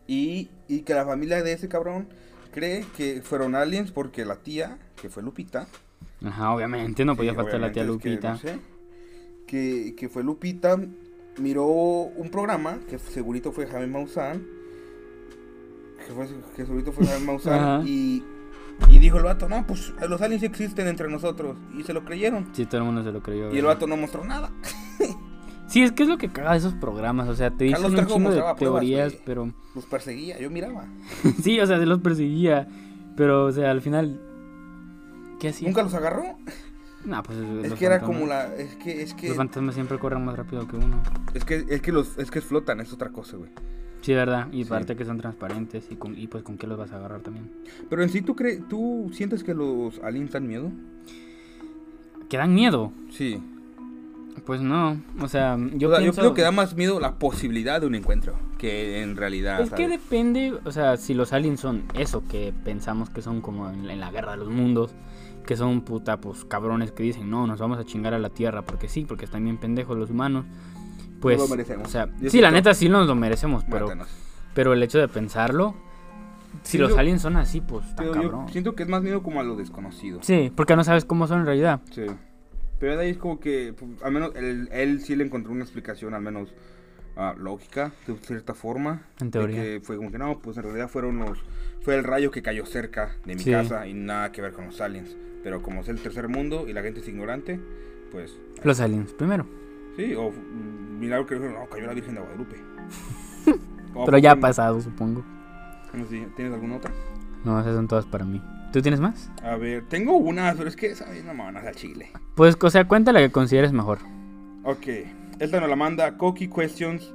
Y, y que la familia de ese cabrón cree que fueron aliens porque la tía, que fue Lupita, Ajá, obviamente, no podía Sí, faltar la tía obviamente, es que, Lupita. no sé, que, que fue Lupita, miró un programa que segurito fue Jaime Maussan. Que, fue, que segurito fue Jaime Maussan. Y, y dijo el vato, no, pues los aliens existen entre nosotros. Y se lo creyeron. Sí, todo el mundo se lo creyó. Y el vato no mostró nada. Sí, es que es lo que caga de esos programas. O sea, te dicen un chingo de pruebas, teorías, pero. Los perseguía, yo miraba. sí, o sea, se los perseguía. Pero, o sea, al final. ¿Qué hacía? ¿Nunca los agarró? No, pues. Es que era fantasmas- como la. Es que, es que. Los fantasmas siempre corren más rápido que uno. Es que, es que los, es que flotan, es otra cosa, güey. Sí, ¿verdad? Y Sí. aparte que son transparentes. Y, con, y pues, ¿con qué los vas a agarrar también? Pero en sí, ¿tú crees, tú sientes que los aliens dan miedo? ¿Que dan miedo? Sí. Pues no. O sea, yo O sea, pienso. yo creo que da más miedo la posibilidad de un encuentro que en realidad. Es que depende, o sea, si los aliens son eso que pensamos que son como en, en la guerra de los mundos, que son puta, pues cabrones que dicen, no, nos vamos a chingar a la Tierra porque sí, porque están bien pendejos los humanos. Pues, lo merecemos. o sea, Yo sí, la neta sí nos lo merecemos, pero, Mátanos. pero el hecho de pensarlo, si los aliens son así, pues está cabrón. yo siento que es más miedo como a lo desconocido. Sí, porque no sabes cómo son en realidad. Sí. Pero de ahí es como que, pues, al menos él, él sí le encontró una explicación, al menos ah, lógica, de cierta forma. En de teoría. que fue como que no, pues en realidad fueron los. Fue el rayo que cayó cerca de mi Sí. casa y nada que ver con los aliens. Pero como es el tercer mundo y la gente es ignorante, pues. Los aliens, primero. Sí, o mm, milagro que no, cayó la Virgen de Guadalupe. Pero ya ha pasado, supongo. ¿Tienes alguna otra? No, esas son todas para mí. ¿Tú tienes más? A ver, tengo una, pero es que esa no me van a dar chile. Pues, o sea, cuenta la que consideres mejor. Ok, esta nos la manda Coqui Questions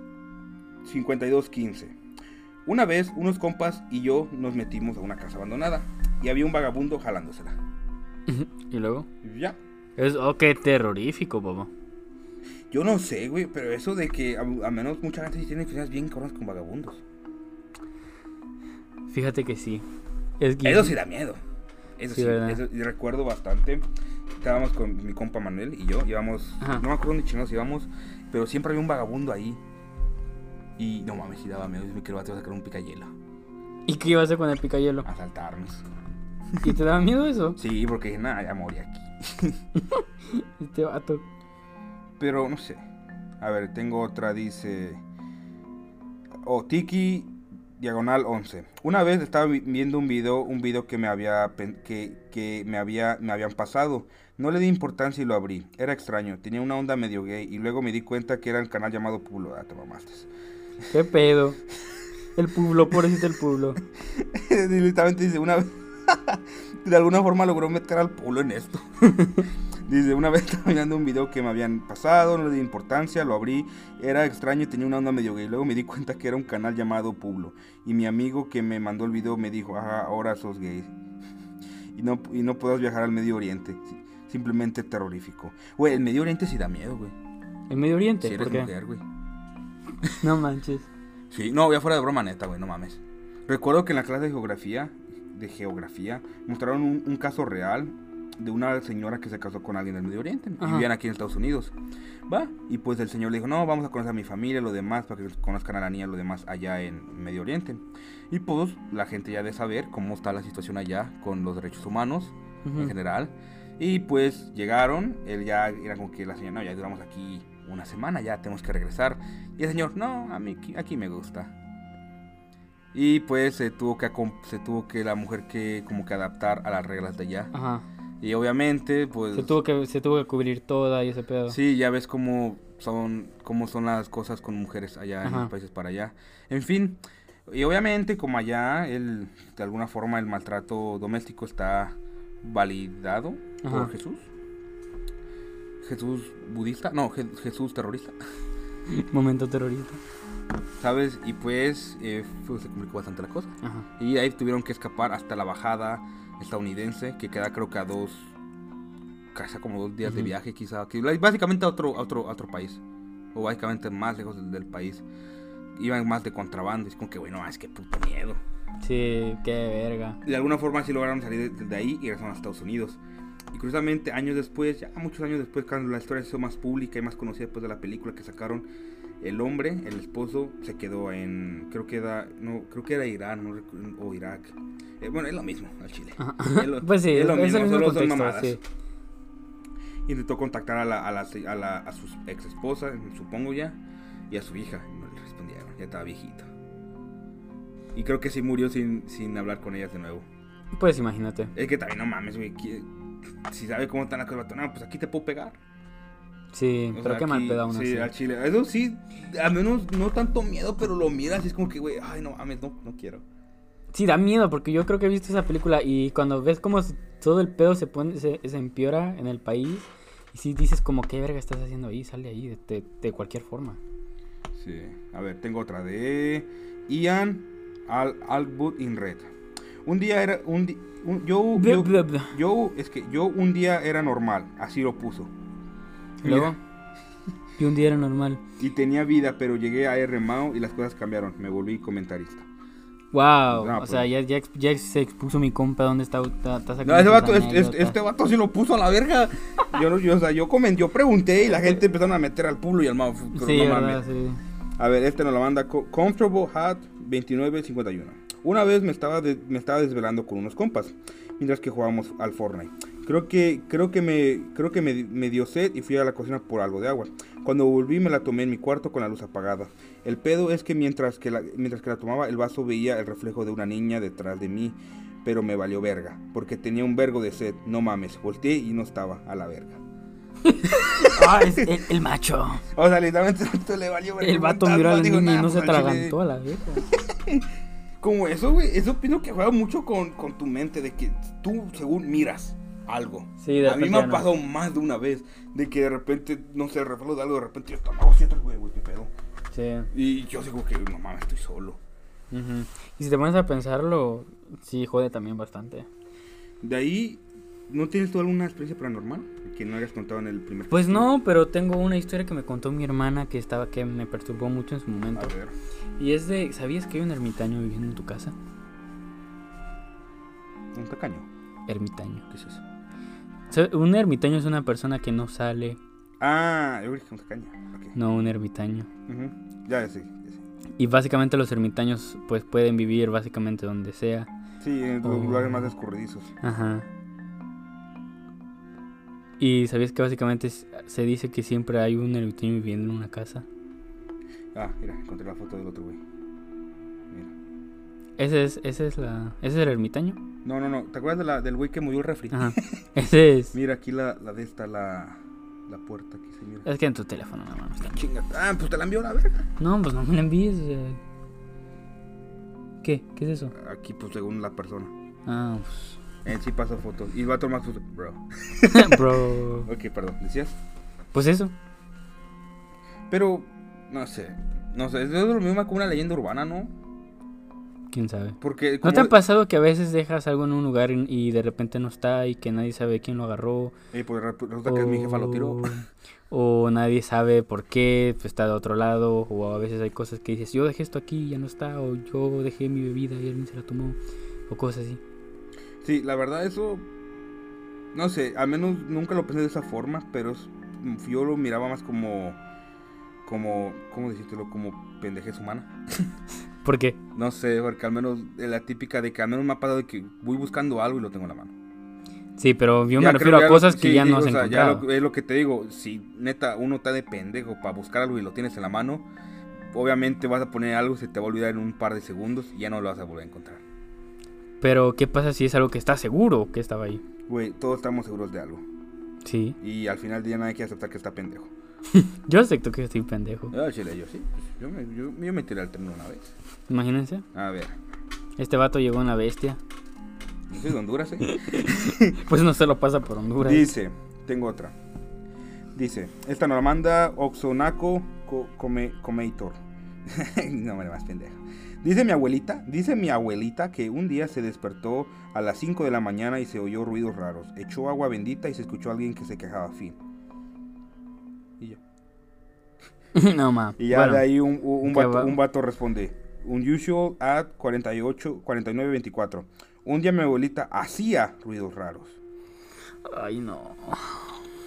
5215. Una vez, unos compas y yo nos metimos a una casa abandonada y había un vagabundo jalándosela. y luego. Ya. Es, oh, qué terrorífico, papá. Yo no sé, güey, pero eso de que a, a menos mucha gente sí tiene experiencias bien cabronas con vagabundos. Fíjate que sí. Es que Eso sí da miedo. Eso Sí, sí, eso- y recuerdo bastante. Estábamos con mi compa Manuel y yo, íbamos, Ajá. no me acuerdo dónde chingados íbamos, pero siempre había un vagabundo ahí. Y no mames, sí daba miedo, me que el vato iba a sacar un picayelo, ¿Y qué iba a hacer con el picayelo? a saltarnos. ¿Y te daba miedo eso? Sí, porque dije, nada, ya morí aquí. Este vato. Pero no sé. A ver, tengo otra, dice. Oh, Tiki diagonal 11. Una vez estaba vi- viendo un video, un video que me había que, que me había me habían pasado. No le di importancia y lo abrí. Era extraño, tenía una onda medio gay y luego me di cuenta que era el canal llamado Pulo. Ah, te mamaste. ¿Qué pedo? El pueblo, pobrecito el pueblo. Directamente dice, una vez, de alguna forma logró meter al pulo en esto. dice, una vez estaba mirando un video que me habían pasado, no le di importancia, lo abrí, era extraño y tenía una onda medio gay. Luego me di cuenta que era un canal llamado Pueblo. Y mi amigo que me mandó el video me dijo, ajá, ahora sos gay. y no, y no puedes viajar al Medio Oriente. Simplemente terrorífico. Güey, el Medio Oriente sí da miedo, güey. El Medio Oriente, Si eres ¿por qué? mujer, güey. No manches. Sí, no, ya fuera de broma neta, güey, no mames. Recuerdo que en la clase de geografía, de geografía, mostraron un, un caso real de una señora que se casó con alguien del Medio Oriente y vivían aquí en Estados Unidos. Va, y pues el señor le dijo, no, vamos a conocer a mi familia, lo demás, para que conozcan a la niña, lo demás allá en Medio Oriente. Y pues la gente ya de saber cómo está la situación allá con los derechos humanos en general. Y pues llegaron, él ya era como que la señora, no, ya duramos aquí una semana, ya tenemos que regresar. Y el señor, no, a mí aquí, me gusta. Y pues se tuvo que se tuvo que la mujer que como que adaptar a las reglas de allá. Ajá. Y obviamente, pues... Se tuvo que, se tuvo que cubrir toda y ese pedo. Sí, ya ves cómo son, cómo son las cosas con mujeres allá en los países para allá. En fin, y obviamente como allá, el, de alguna forma el maltrato doméstico está validado Ajá. por Jesús. Jesús budista, no, Je- Jesús terrorista, Momento terrorista. ¿sabes? Y pues, eh, pues, se complicó bastante la cosa. Ajá. Y ahí tuvieron que escapar hasta la bajada estadounidense, que queda creo que a dos, casi como dos días de viaje quizá, que básicamente a otro, a otro, a otro país, o básicamente más lejos del, del país. Iban más de contrabando, y es como que, bueno, es que puto miedo. Sí, qué verga. De alguna forma sí lograron salir de, de ahí y regresaron a Estados Unidos. Y curiosamente, años después, ya muchos años después, cuando la historia se hizo más pública y más conocida después de la película que sacaron, el hombre, el esposo, se quedó en, creo que era, no, creo que era Irán no o Irak. Eh, bueno, es lo mismo al Chile. Lo- Pues sí, es lo mismo, mismo solo son contexto, mamadas. sí. Intentó contactar a, la, a, la, a, la- a su ex esposa, supongo ya, y a su hija. No le respondieron, ya estaba viejito. Y creo que sí murió sin, sin hablar con ellas de nuevo. Pues imagínate. Es que también no mames, güey. Si sabe cómo están las cosas, no, pues aquí te puedo pegar. Sí, O pero sea, qué mal aquí- pedo aún Sí, así. al chile. Eso sí, al menos no tanto miedo, pero lo miras y es como que, güey, ay, no mames, no, no quiero. Sí, da miedo porque yo creo que he visto esa película y cuando ves cómo s- todo el pedo se pone, se, se empeora en el país y si dices como qué verga estás haciendo ahí, sale ahí de, de- de cualquier forma. Sí. A ver, tengo otra de Ian Al Albut in Red. Un día era un, un- yo, yo- es que yo un día era normal, así lo puso. Luego, y un día era normal. Y tenía vida, pero llegué a R Mao y las cosas cambiaron. Me volví comentarista. Wow, No, o pues- sea, ya, ya, se expuso mi compa dónde está, está, está sacando No, ese vato, es- es- anécdotas. este vato sí lo puso a la verga. Yo, no- yo, o sea, yo, comen, yo pregunté y la gente empezaron a meter al pulo y al mao. Sí, no verdad, mames. sí. A ver, este nos la manda Co- Comfortable Hat 2951. Una vez me estaba, de- me estaba desvelando con unos compas mientras que jugábamos al Fortnite. Creo que, creo que, me, creo que me, me dio sed y fui a la cocina por algo de agua. Cuando volví me la tomé en mi cuarto con la luz apagada. El pedo es que mientras que la, mientras que la tomaba el vaso veía el reflejo de una niña detrás de mí, pero me valió verga, porque tenía un vergo de sed. No mames, volteé y no estaba a la verga. Ah, es el, el macho. O sea, literalmente esto le valió verga. El vato miró a la digo, niña y "Nah, no pues, se al chile". atragantó a la verga. Como eso, güey, eso opino que juega mucho con, con tu mente, de que tú según miras algo. Sí, de A mí me ha no. pasado más de una vez, de que de repente, no sé, reflejo de algo, de repente yo no, siento, güey, güey, qué pedo. Sí. Y yo digo que, no mames, estoy solo. Ujú. Y si te pones a pensarlo, sí jode también bastante. De ahí, ¿no tienes tú alguna experiencia paranormal que no hayas contado en el primer Pues capítulo? no, pero tengo una historia que me contó mi hermana que estaba que me perturbó mucho en su momento. A ver, Y es de, ¿sabías que hay un ermitaño viviendo en tu casa? un tacaño, Ermitaño. ¿qué es eso? O un ermitaño es una persona que no sale. Ah, yo dije un tacaño, ok. No, un ermitaño. Ya, ya sé, ya sé. Y básicamente los ermitaños pues pueden vivir básicamente donde sea. Sí, en los Oh. lugares más escurridizos. Ajá. Y sabías que básicamente se dice que siempre hay un ermitaño viviendo en una casa. Ah, mira, encontré la foto del otro güey. Ese es, ese es la, ese es el ermitaño. No, no, no. ¿Te acuerdas de la, del güey que murió el refri? Ajá. Ese es. Mira aquí la, la de esta, la, la puerta aquí se mira. Es que en tu teléfono no mames. también. Chinga. Ah, pues te la envió la verga. No, pues no me lo envíes. eh. ¿Qué? ¿Qué es eso? Aquí, pues según la persona. Ah, pues. En sí pasó fotos. Y va a tomar fotos. Bro. Bro. Ok, perdón. ¿Decías? Pues eso. Pero, no sé. No sé. Es lo mismo como una leyenda urbana, ¿no? ¿Quién sabe? Porque. ¿No te ha pasado que a veces dejas algo en un lugar y, y de repente no está y que nadie sabe quién lo agarró? Eh, pues resulta que mi jefa lo tiró. O nadie sabe por qué pues, está de otro lado. O a veces hay cosas que dices, yo dejé esto aquí y ya no está. O yo dejé mi bebida y alguien se la tomó. O cosas así. Sí, la verdad, eso. No sé, al menos nunca lo pensé de esa forma, pero yo lo miraba más como. Como. ¿Cómo decírtelo? Como pendejez humana. ¿Por qué? No sé, porque al menos es la típica de que al menos me ha pasado de que voy buscando algo y lo tengo en la mano. Sí, pero yo Ya me refiero a lo- cosas que sí, ya no has o sea, ya encontrado. lo- es lo que te digo, si neta uno está de pendejo para buscar algo y lo tienes en la mano, obviamente vas a poner algo, se te va a olvidar en un par de segundos y ya no lo vas a volver a encontrar. Pero, ¿qué pasa si es algo que está seguro que estaba ahí? Güey, todos estamos seguros de algo. Sí. Y al final del día nadie quiere aceptar que está pendejo. Yo acepto que estoy pendejo. Yo, chile, yo sí. yo, me, yo, yo me tiré al tren una vez. Imagínense. A ver. Este vato llegó una bestia. Yo soy de Honduras, ¿eh? Pues no se lo pasa por Honduras. Dice, tengo otra. Dice, esta nos la manda Oxonaco Co- Come, Comeitor. no me más pendejo. Dice mi abuelita, dice mi abuelita que un día se despertó a las 5 de la mañana y se oyó ruidos raros. Echó agua bendita y se escuchó a alguien que se quejaba. Fin. no ma. Y ya Bueno, de ahí un, un, un ¿qué vato, va? un vato responde. Unusual at 48, 49, 24. Un día mi abuelita hacía ruidos raros. Ay, no.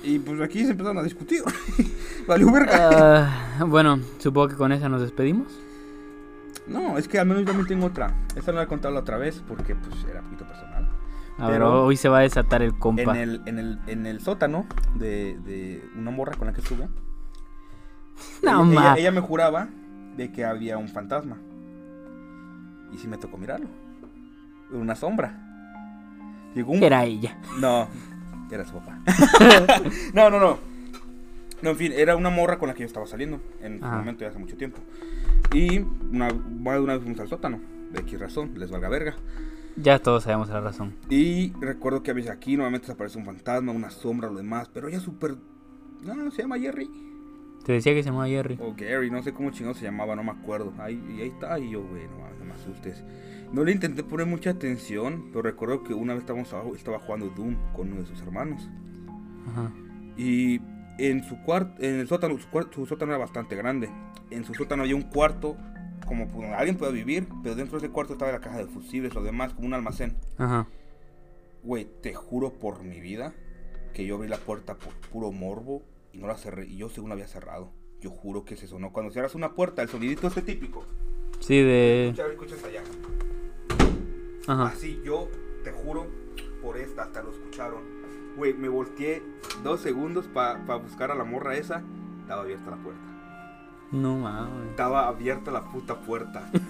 Y pues aquí se empezaron a discutir. Valió verga. Ah, bueno, supongo que con esa nos despedimos. No, es que al menos yo también tengo otra. Esta no la he contado la otra vez porque pues era un poquito personal. A ver, Pero- hoy se va a desatar el compa. En el, en el, en el sótano de, de una morra con la que estuve. No, ella, ella- me juraba de que había un fantasma. Y sí me tocó mirarlo. Una sombra. Llegó un... Era ella. No, era su papá. no, no, no. No, en fin, era una morra con la que yo estaba saliendo en su Ajá. momento ya hace mucho tiempo. Y una, una vez fuimos al sótano. De X razón, les valga verga. Ya todos sabemos la razón. Y recuerdo que a veces aquí nuevamente aparece un fantasma, una sombra, lo demás. Pero ella súper. No, se llama Jerry. Te decía que se llamaba Jerry. O Gary, no sé cómo chingado se llamaba, no me acuerdo. Ahí, y ahí está, y yo, güey, no, mames, no me asustes. No le intenté poner mucha atención, pero recuerdo que una vez estábamos abajo, estaba jugando Doom con uno de sus hermanos. Ajá. Y en su cuarto, en el sótano, su, su sótano era bastante grande. En su sótano había un cuarto, como pues, alguien puede vivir, pero dentro de ese cuarto estaba la caja de fusibles, lo demás, como un almacén. Ajá. Güey, te juro por mi vida que yo abrí la puerta por puro morbo y no la cerré. Y yo según la había cerrado. Yo juro que se sonó. Cuando cierras una puerta, el sonidito este típico. Sí, de. Escucha, escuchas allá. Ajá. Así yo, te juro, por esta hasta lo escucharon. Güey, me volteé dos segundos para buscar a la morra esa. Estaba abierta la puerta. No mames. Estaba abierta la puta puerta.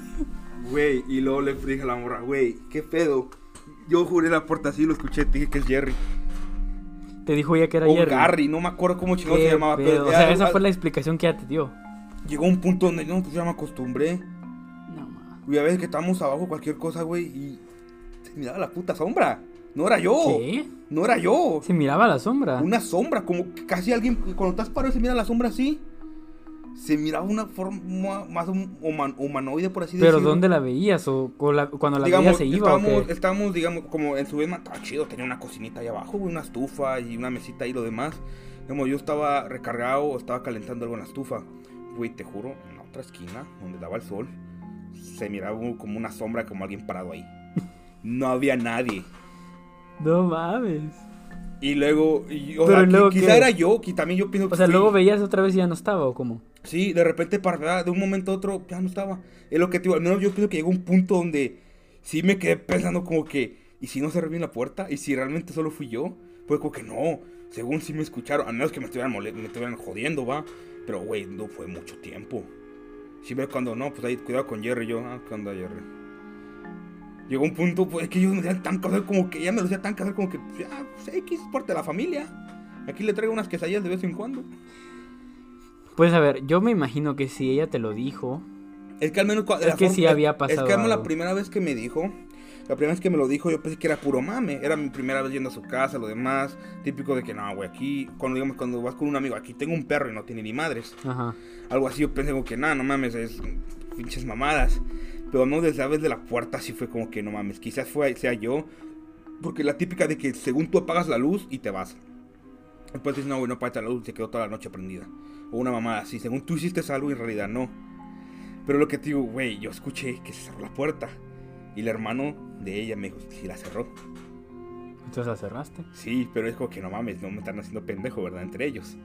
Güey, y luego le dije a la morra, güey, ¿qué pedo? Yo juré la puerta así, lo escuché, te dije que es Jerry. Te dijo ya que era O Jerry. Gary, no me acuerdo cómo chingado se llamaba. pedo. Pero O sea, esa fue la explicación que ya te dio. Llegó un punto donde no, pues ya me acostumbré. No mames. Y a veces que estábamos abajo, cualquier cosa, güey, y se miraba la puta sombra. No era yo. ¿Qué? No era yo. Se miraba la sombra. Una sombra, como que casi alguien, cuando estás parado se mira la sombra así. Se miraba una forma más hum- human- humanoide, por así Pero decirlo. ¿dónde la veías? ¿O la- cuando la digamos, veías se iba o estábamos, qué? estábamos, digamos, como en su vez estaba chido, tenía una cocinita ahí abajo, una estufa y una mesita y lo demás. Digamos, yo estaba recargado o estaba calentando algo en la estufa. Güey, te juro, en la otra esquina, donde daba el sol, se miraba como una sombra, como alguien parado ahí. No había nadie. No mames. Y luego, y, o Pero sea, luego, quizá ¿qué? era yo, que también yo pienso que O sea, luego veías otra vez y ya no estaba o cómo. Sí, de repente, para de un momento a otro, ya no estaba. Es lo que te digo, al menos yo pienso que llegó un punto donde sí me quedé pensando como que, ¿y si no cerré bien la puerta? ¿Y si realmente solo fui yo? Pues como que no, según sí me escucharon, a menos que me estuvieran, me estuvieran jodiendo, va. Pero, güey, no fue mucho tiempo. Siempre cuando no, pues ahí, cuidado con Jerry, yo, ah, ¿qué onda, Jerry? Llegó un punto, pues, que ellos me decían tan casual como que, ya me lo tan casual como que, pues, ya, pues, X es parte de la familia. Aquí le traigo unas quesadillas de vez en cuando. Pues a ver, yo me imagino que si ella te lo dijo. Es que al menos Es la que sí había Es pasado que al menos la primera vez que me dijo, la primera vez que me lo dijo, yo pensé que era puro mame. Era mi primera vez yendo a su casa, lo demás. Típico de que no, güey, aquí, cuando digamos, cuando vas con un amigo, aquí tengo un perro y no tiene ni madres. Ajá. Algo así, yo pensé como que, nada, no mames, es pinches mamadas. Pero no, desde la vez de la puerta sí fue como que, no mames, quizás fue, sea yo. Porque la típica de que según tú apagas la luz y te vas. Después dices, no, güey, no apagaste la luz, se quedó toda la noche prendida. O una mamada así, según tú hiciste algo y en realidad no. Pero lo que te digo, güey, yo escuché que se cerró la puerta. Y el hermano de ella me dijo, sí, la cerró. Entonces la cerraste. Sí, pero es como que no mames, no me están haciendo pendejo, ¿verdad? Entre ellos.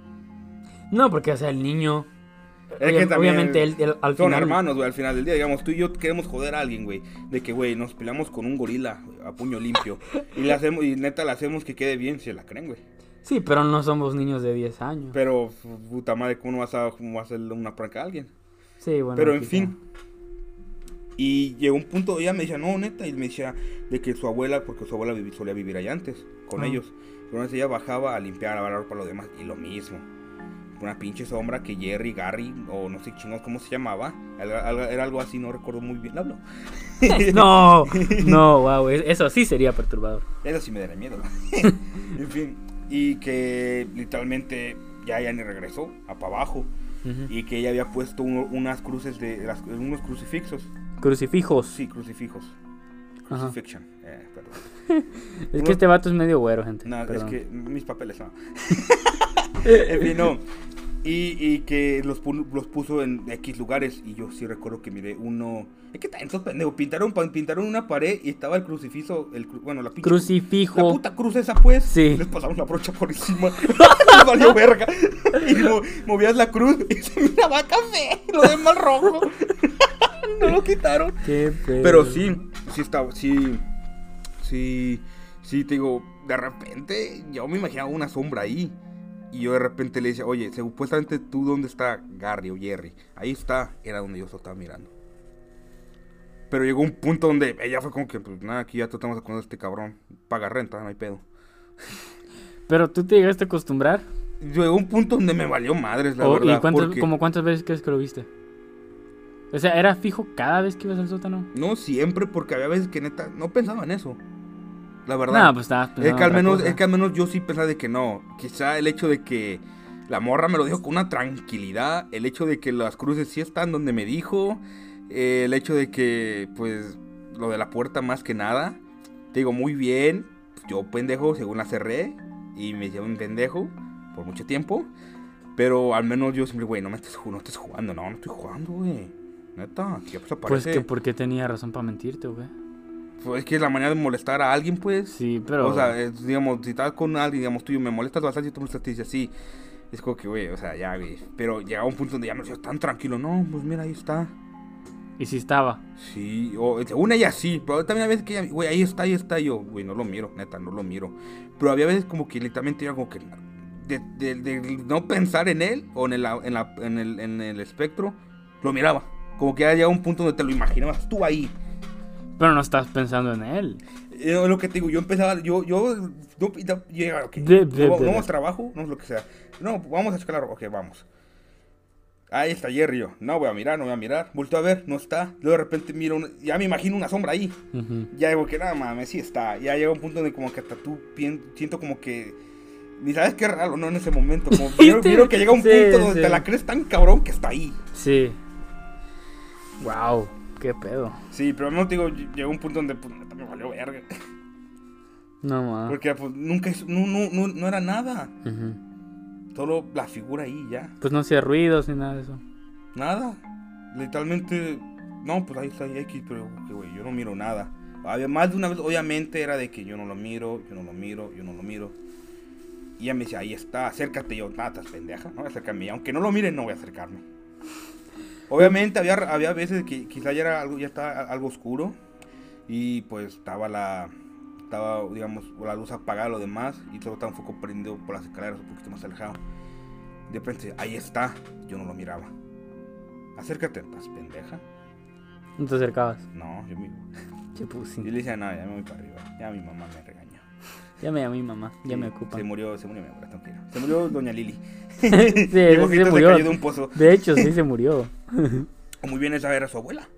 No, porque, o sea, el niño. Es que también obviamente él, él al Son final. hermanos, güey, al final del día, digamos, tú y yo queremos joder a alguien, güey. De que, güey, nos peleamos con un gorila a puño limpio. y le hacemos, y neta le hacemos que quede bien, si la creen, güey. Sí, pero no somos niños de 10 años. Pero, puta madre, ¿cómo vas a, cómo vas a hacerle una pranca a alguien? Sí, bueno. Pero en quizá. fin. Y llegó un punto, ella me decía, no, neta, y me decía de que su abuela, porque su abuela vivi- solía vivir allá antes. con Ah. ellos. Entonces ella bajaba a limpiar, a lavar para los demás y lo mismo. Una pinche sombra que Jerry, Gary, o no sé chingos cómo se llamaba. Era algo así, no recuerdo muy bien. Hablo. No, no, wow, eso sí sería perturbador. Eso sí me daría miedo. en fin. Y que literalmente ya, ya ni regresó a para abajo. Y que ella había puesto uno- unas cruces de. las- unos crucifixos. Crucifijos. Sí, crucifijos. Crucifixion. Eh, perdón. Es que este vato es medio güero, gente. No, es que mis papeles no. en fin, no. Y, y que los, los puso en X lugares. Y yo sí recuerdo que miré uno. Es que sos pendejo. Pintaron, pintaron una pared y estaba el crucifijo. El, bueno, la pinche. Crucifijo. La puta cruz esa, pues. Sí. Les pasamos la brocha por encima. Les valió verga. Y mo- movías la cruz y se miraba café. Lo demás rojo. no lo quitaron. Qué. Pero sí, sí estaba, sí, sí, sí, te digo, de repente yo me imaginaba una sombra ahí. Y yo de repente le decía, oye, supuestamente tú, ¿dónde está Gary o Jerry? Ahí está, era donde yo estaba mirando. Pero llegó un punto donde ella fue como que, pues nada, aquí ya tratamos de a este cabrón. Paga renta, no hay pedo. Pero tú te llegaste a acostumbrar. Llegó un punto donde me valió madres, la O- verdad. ¿Y cuántas, porque como cuántas veces crees que lo viste? O sea, ¿era fijo cada vez que ibas al sótano? No siempre, porque había veces que neta no pensaba en eso. La verdad. No, pues estabas Es pensando que, al menos, es que al menos yo sí pensaba de que no. Quizá el hecho de que la morra me lo dijo con una tranquilidad. El hecho de que las cruces sí están donde me dijo. eh, el hecho de que, pues, lo de la puerta más que nada. Te digo, muy bien. Yo pendejo, según la cerré. Y me llevo un pendejo por mucho tiempo. Pero al menos yo siempre, güey, no me estés, ju- no estés jugando. No, no estoy jugando, güey. Neta, ¿qué pues Pues aparece? que porque tenía razón para mentirte, güey. Pues es que es la manera de molestar a alguien, pues. Sí, pero. O sea, es, digamos, si estás con alguien, digamos, tú y me molestas bastante y tú me molestas y dices así. Es como que, güey, o sea, ya, güey. Pero llegaba un punto donde ya me decía tan tranquilo. No, pues mira, ahí está. Y si estaba. Sí, o según ella sí. Pero también había veces que ella, güey, ahí está, ahí está. Y yo, güey, no lo miro, neta, no lo miro. Pero había veces como que literalmente era como que. De, de- de no pensar en él o en el, en, la- en el, en el espectro, lo miraba. Como que ya llegaba un punto donde te lo imaginabas tú ahí. Pero no estás pensando en él. Eh, lo que te digo, yo empezaba, yo, yo, yo, yo llegaba, ok, De- de- no, de- vamos trabajo, no es lo que sea. No, vamos a ropa, ok, vamos. Ahí está Jerry, yo, no voy a mirar, no voy a mirar. Vuelto a ver, no está. Luego de repente miro, una- ya me imagino una sombra ahí. Ujú. Ya digo que nada mames, sí está. Ya llega un punto donde como que hasta tú siento como que... Ni sabes qué raro, ¿no? En ese momento. Como miro que llega un Sí, punto donde sí. te la crees tan cabrón que está ahí. Sí. Wow, qué pedo. Sí, pero no te digo, llegó un punto donde pues me valió verga. No más. Porque pues nunca, no, no, no, no era nada. Solo la figura ahí, ya. Pues no hacía ruidos ni nada de eso. Nada. Literalmente, no, pues ahí está ahí X, pero güey, yo no miro nada. Había más de una vez, obviamente era de que yo no lo miro, yo no lo miro, yo no lo miro. Y ella me decía, ahí está, acércate. Y yo, nada, estás pendeja, no voy a acercarme. Y aunque no lo miren, no voy a acercarme. Obviamente había, había veces que quizá ya era algo, ya estaba algo oscuro. Y pues estaba la, estaba, digamos, la luz apagada, lo demás. Y solo estaba un foco prendido por las escaleras, un poquito más alejado. De repente, ahí está, yo no lo miraba. Acércate, estás pendeja. No te acercabas. No, yo, me, Qué pussy. yo le decía, no, ya me voy para arriba. Ya mi mamá me regañó. Llame a mi mamá, ya me ocupa. Se murió, se murió mi abuela, tranquilo. Se murió doña Lili. sí, sí se murió. de un pozo. De hecho, sí se murió. O muy bien esa era su abuela.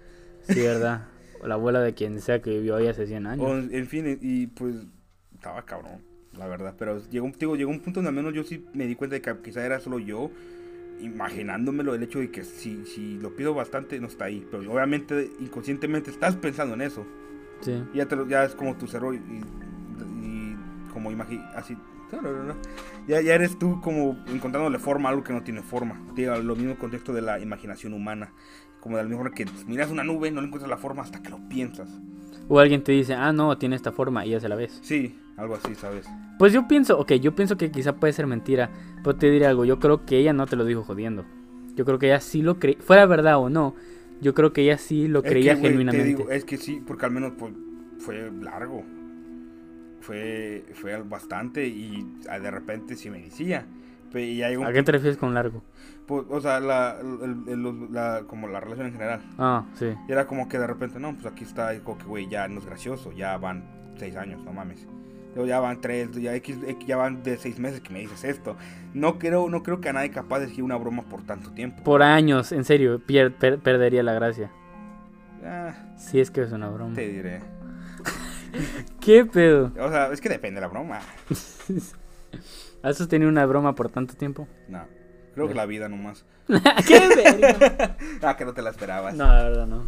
Sí, verdad. O la abuela de quien sea que vivió ahí hace 100 años. O, en fin, y pues estaba cabrón, la verdad. Pero llegó, un- digo, llegó un punto donde al menos yo sí me di cuenta de que quizá era solo yo, imaginándomelo el hecho de que si, si lo pido bastante no está ahí. Pero obviamente inconscientemente estás pensando en eso. Sí. Y ya, te lo- ya es como tu cerro y, y- y como imagi así. Ya, ya eres tú como encontrándole forma a algo que no tiene forma. Diga, lo mismo contexto de la imaginación humana. Como de la misma forma que miras una nube, no le encuentras la forma hasta que lo piensas. O alguien te dice, ah, no, tiene esta forma y ya se la ves. Sí, algo así, ¿sabes? Pues yo pienso, ok, yo pienso que quizá puede ser mentira. Pero te diré algo, yo creo que ella no te lo dijo jodiendo. Yo creo que ella sí lo creía, fuera verdad o no, yo creo que ella sí lo Es creía que, güey, genuinamente. Te digo, es que sí, porque al menos pues, fue largo. Fue, fue bastante y de repente sí me decía. Un ¿A qué te refieres con largo? Pues, o sea, la, como la relación en general. Ah, sí. Y era como que de repente, no, pues aquí está, como que, güey, ya no es gracioso, ya van seis años, no mames. Luego ya van tres, ya, X, ya van de seis meses que me dices esto. No creo, no creo que a nadie capaz de decir una broma por tanto tiempo. Por años, en serio, pier- per- perdería la gracia. Ah, Si es que es una broma. te diré. ¿Qué pedo? O sea, es que depende de la broma. ¿Has sostenido una broma por tanto tiempo? No, creo que la vida nomás. ¿Qué verga? Ah, que no te la esperabas. No, la verdad no.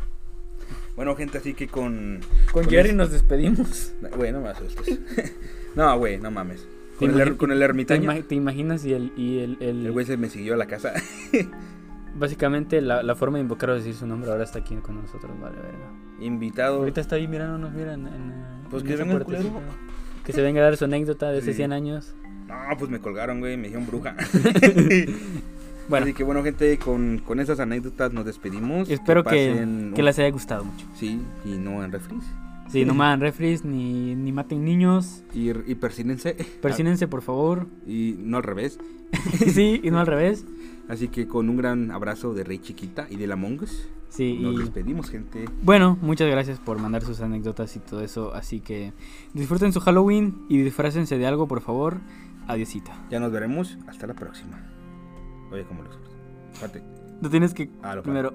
Bueno, gente, así que con... Con Jerry nos despedimos. Güey, no me asustes. no, güey, no mames. Con ¿Te el, er- con el ¿Te, ermitaño, ima- te imaginas y el, y el, el- el güey se me siguió a la casa. básicamente la, la forma de invocar o decir su nombre ahora está aquí con nosotros, vale, verga. Invitado. Ahorita está ahí mirándonos, mira, en, en, Pues en que venga el. Que se venga a dar su anécdota de hace Sí. 100 años. No, pues me colgaron, güey, me dijeron bruja. Bueno, Así que bueno, gente, con, con esas anécdotas nos despedimos. espero que, que un- les haya gustado mucho. Sí, y no en refris. Sí, no maten refries ni, ni maten niños. Y, y persínense. Persínense, por favor. Y no al revés. sí, y no al revés. Así que con un gran abrazo de Rey Chiquita y de la Mongus, Sí, nos y despedimos, gente. bueno, muchas gracias por mandar sus anécdotas y todo eso. Así que disfruten su Halloween y disfrácense de algo, por favor. Adiosito. Ya nos veremos. Hasta la próxima. Oye, ¿cómo lo Espérate. Lo tienes que Ah, lo primero.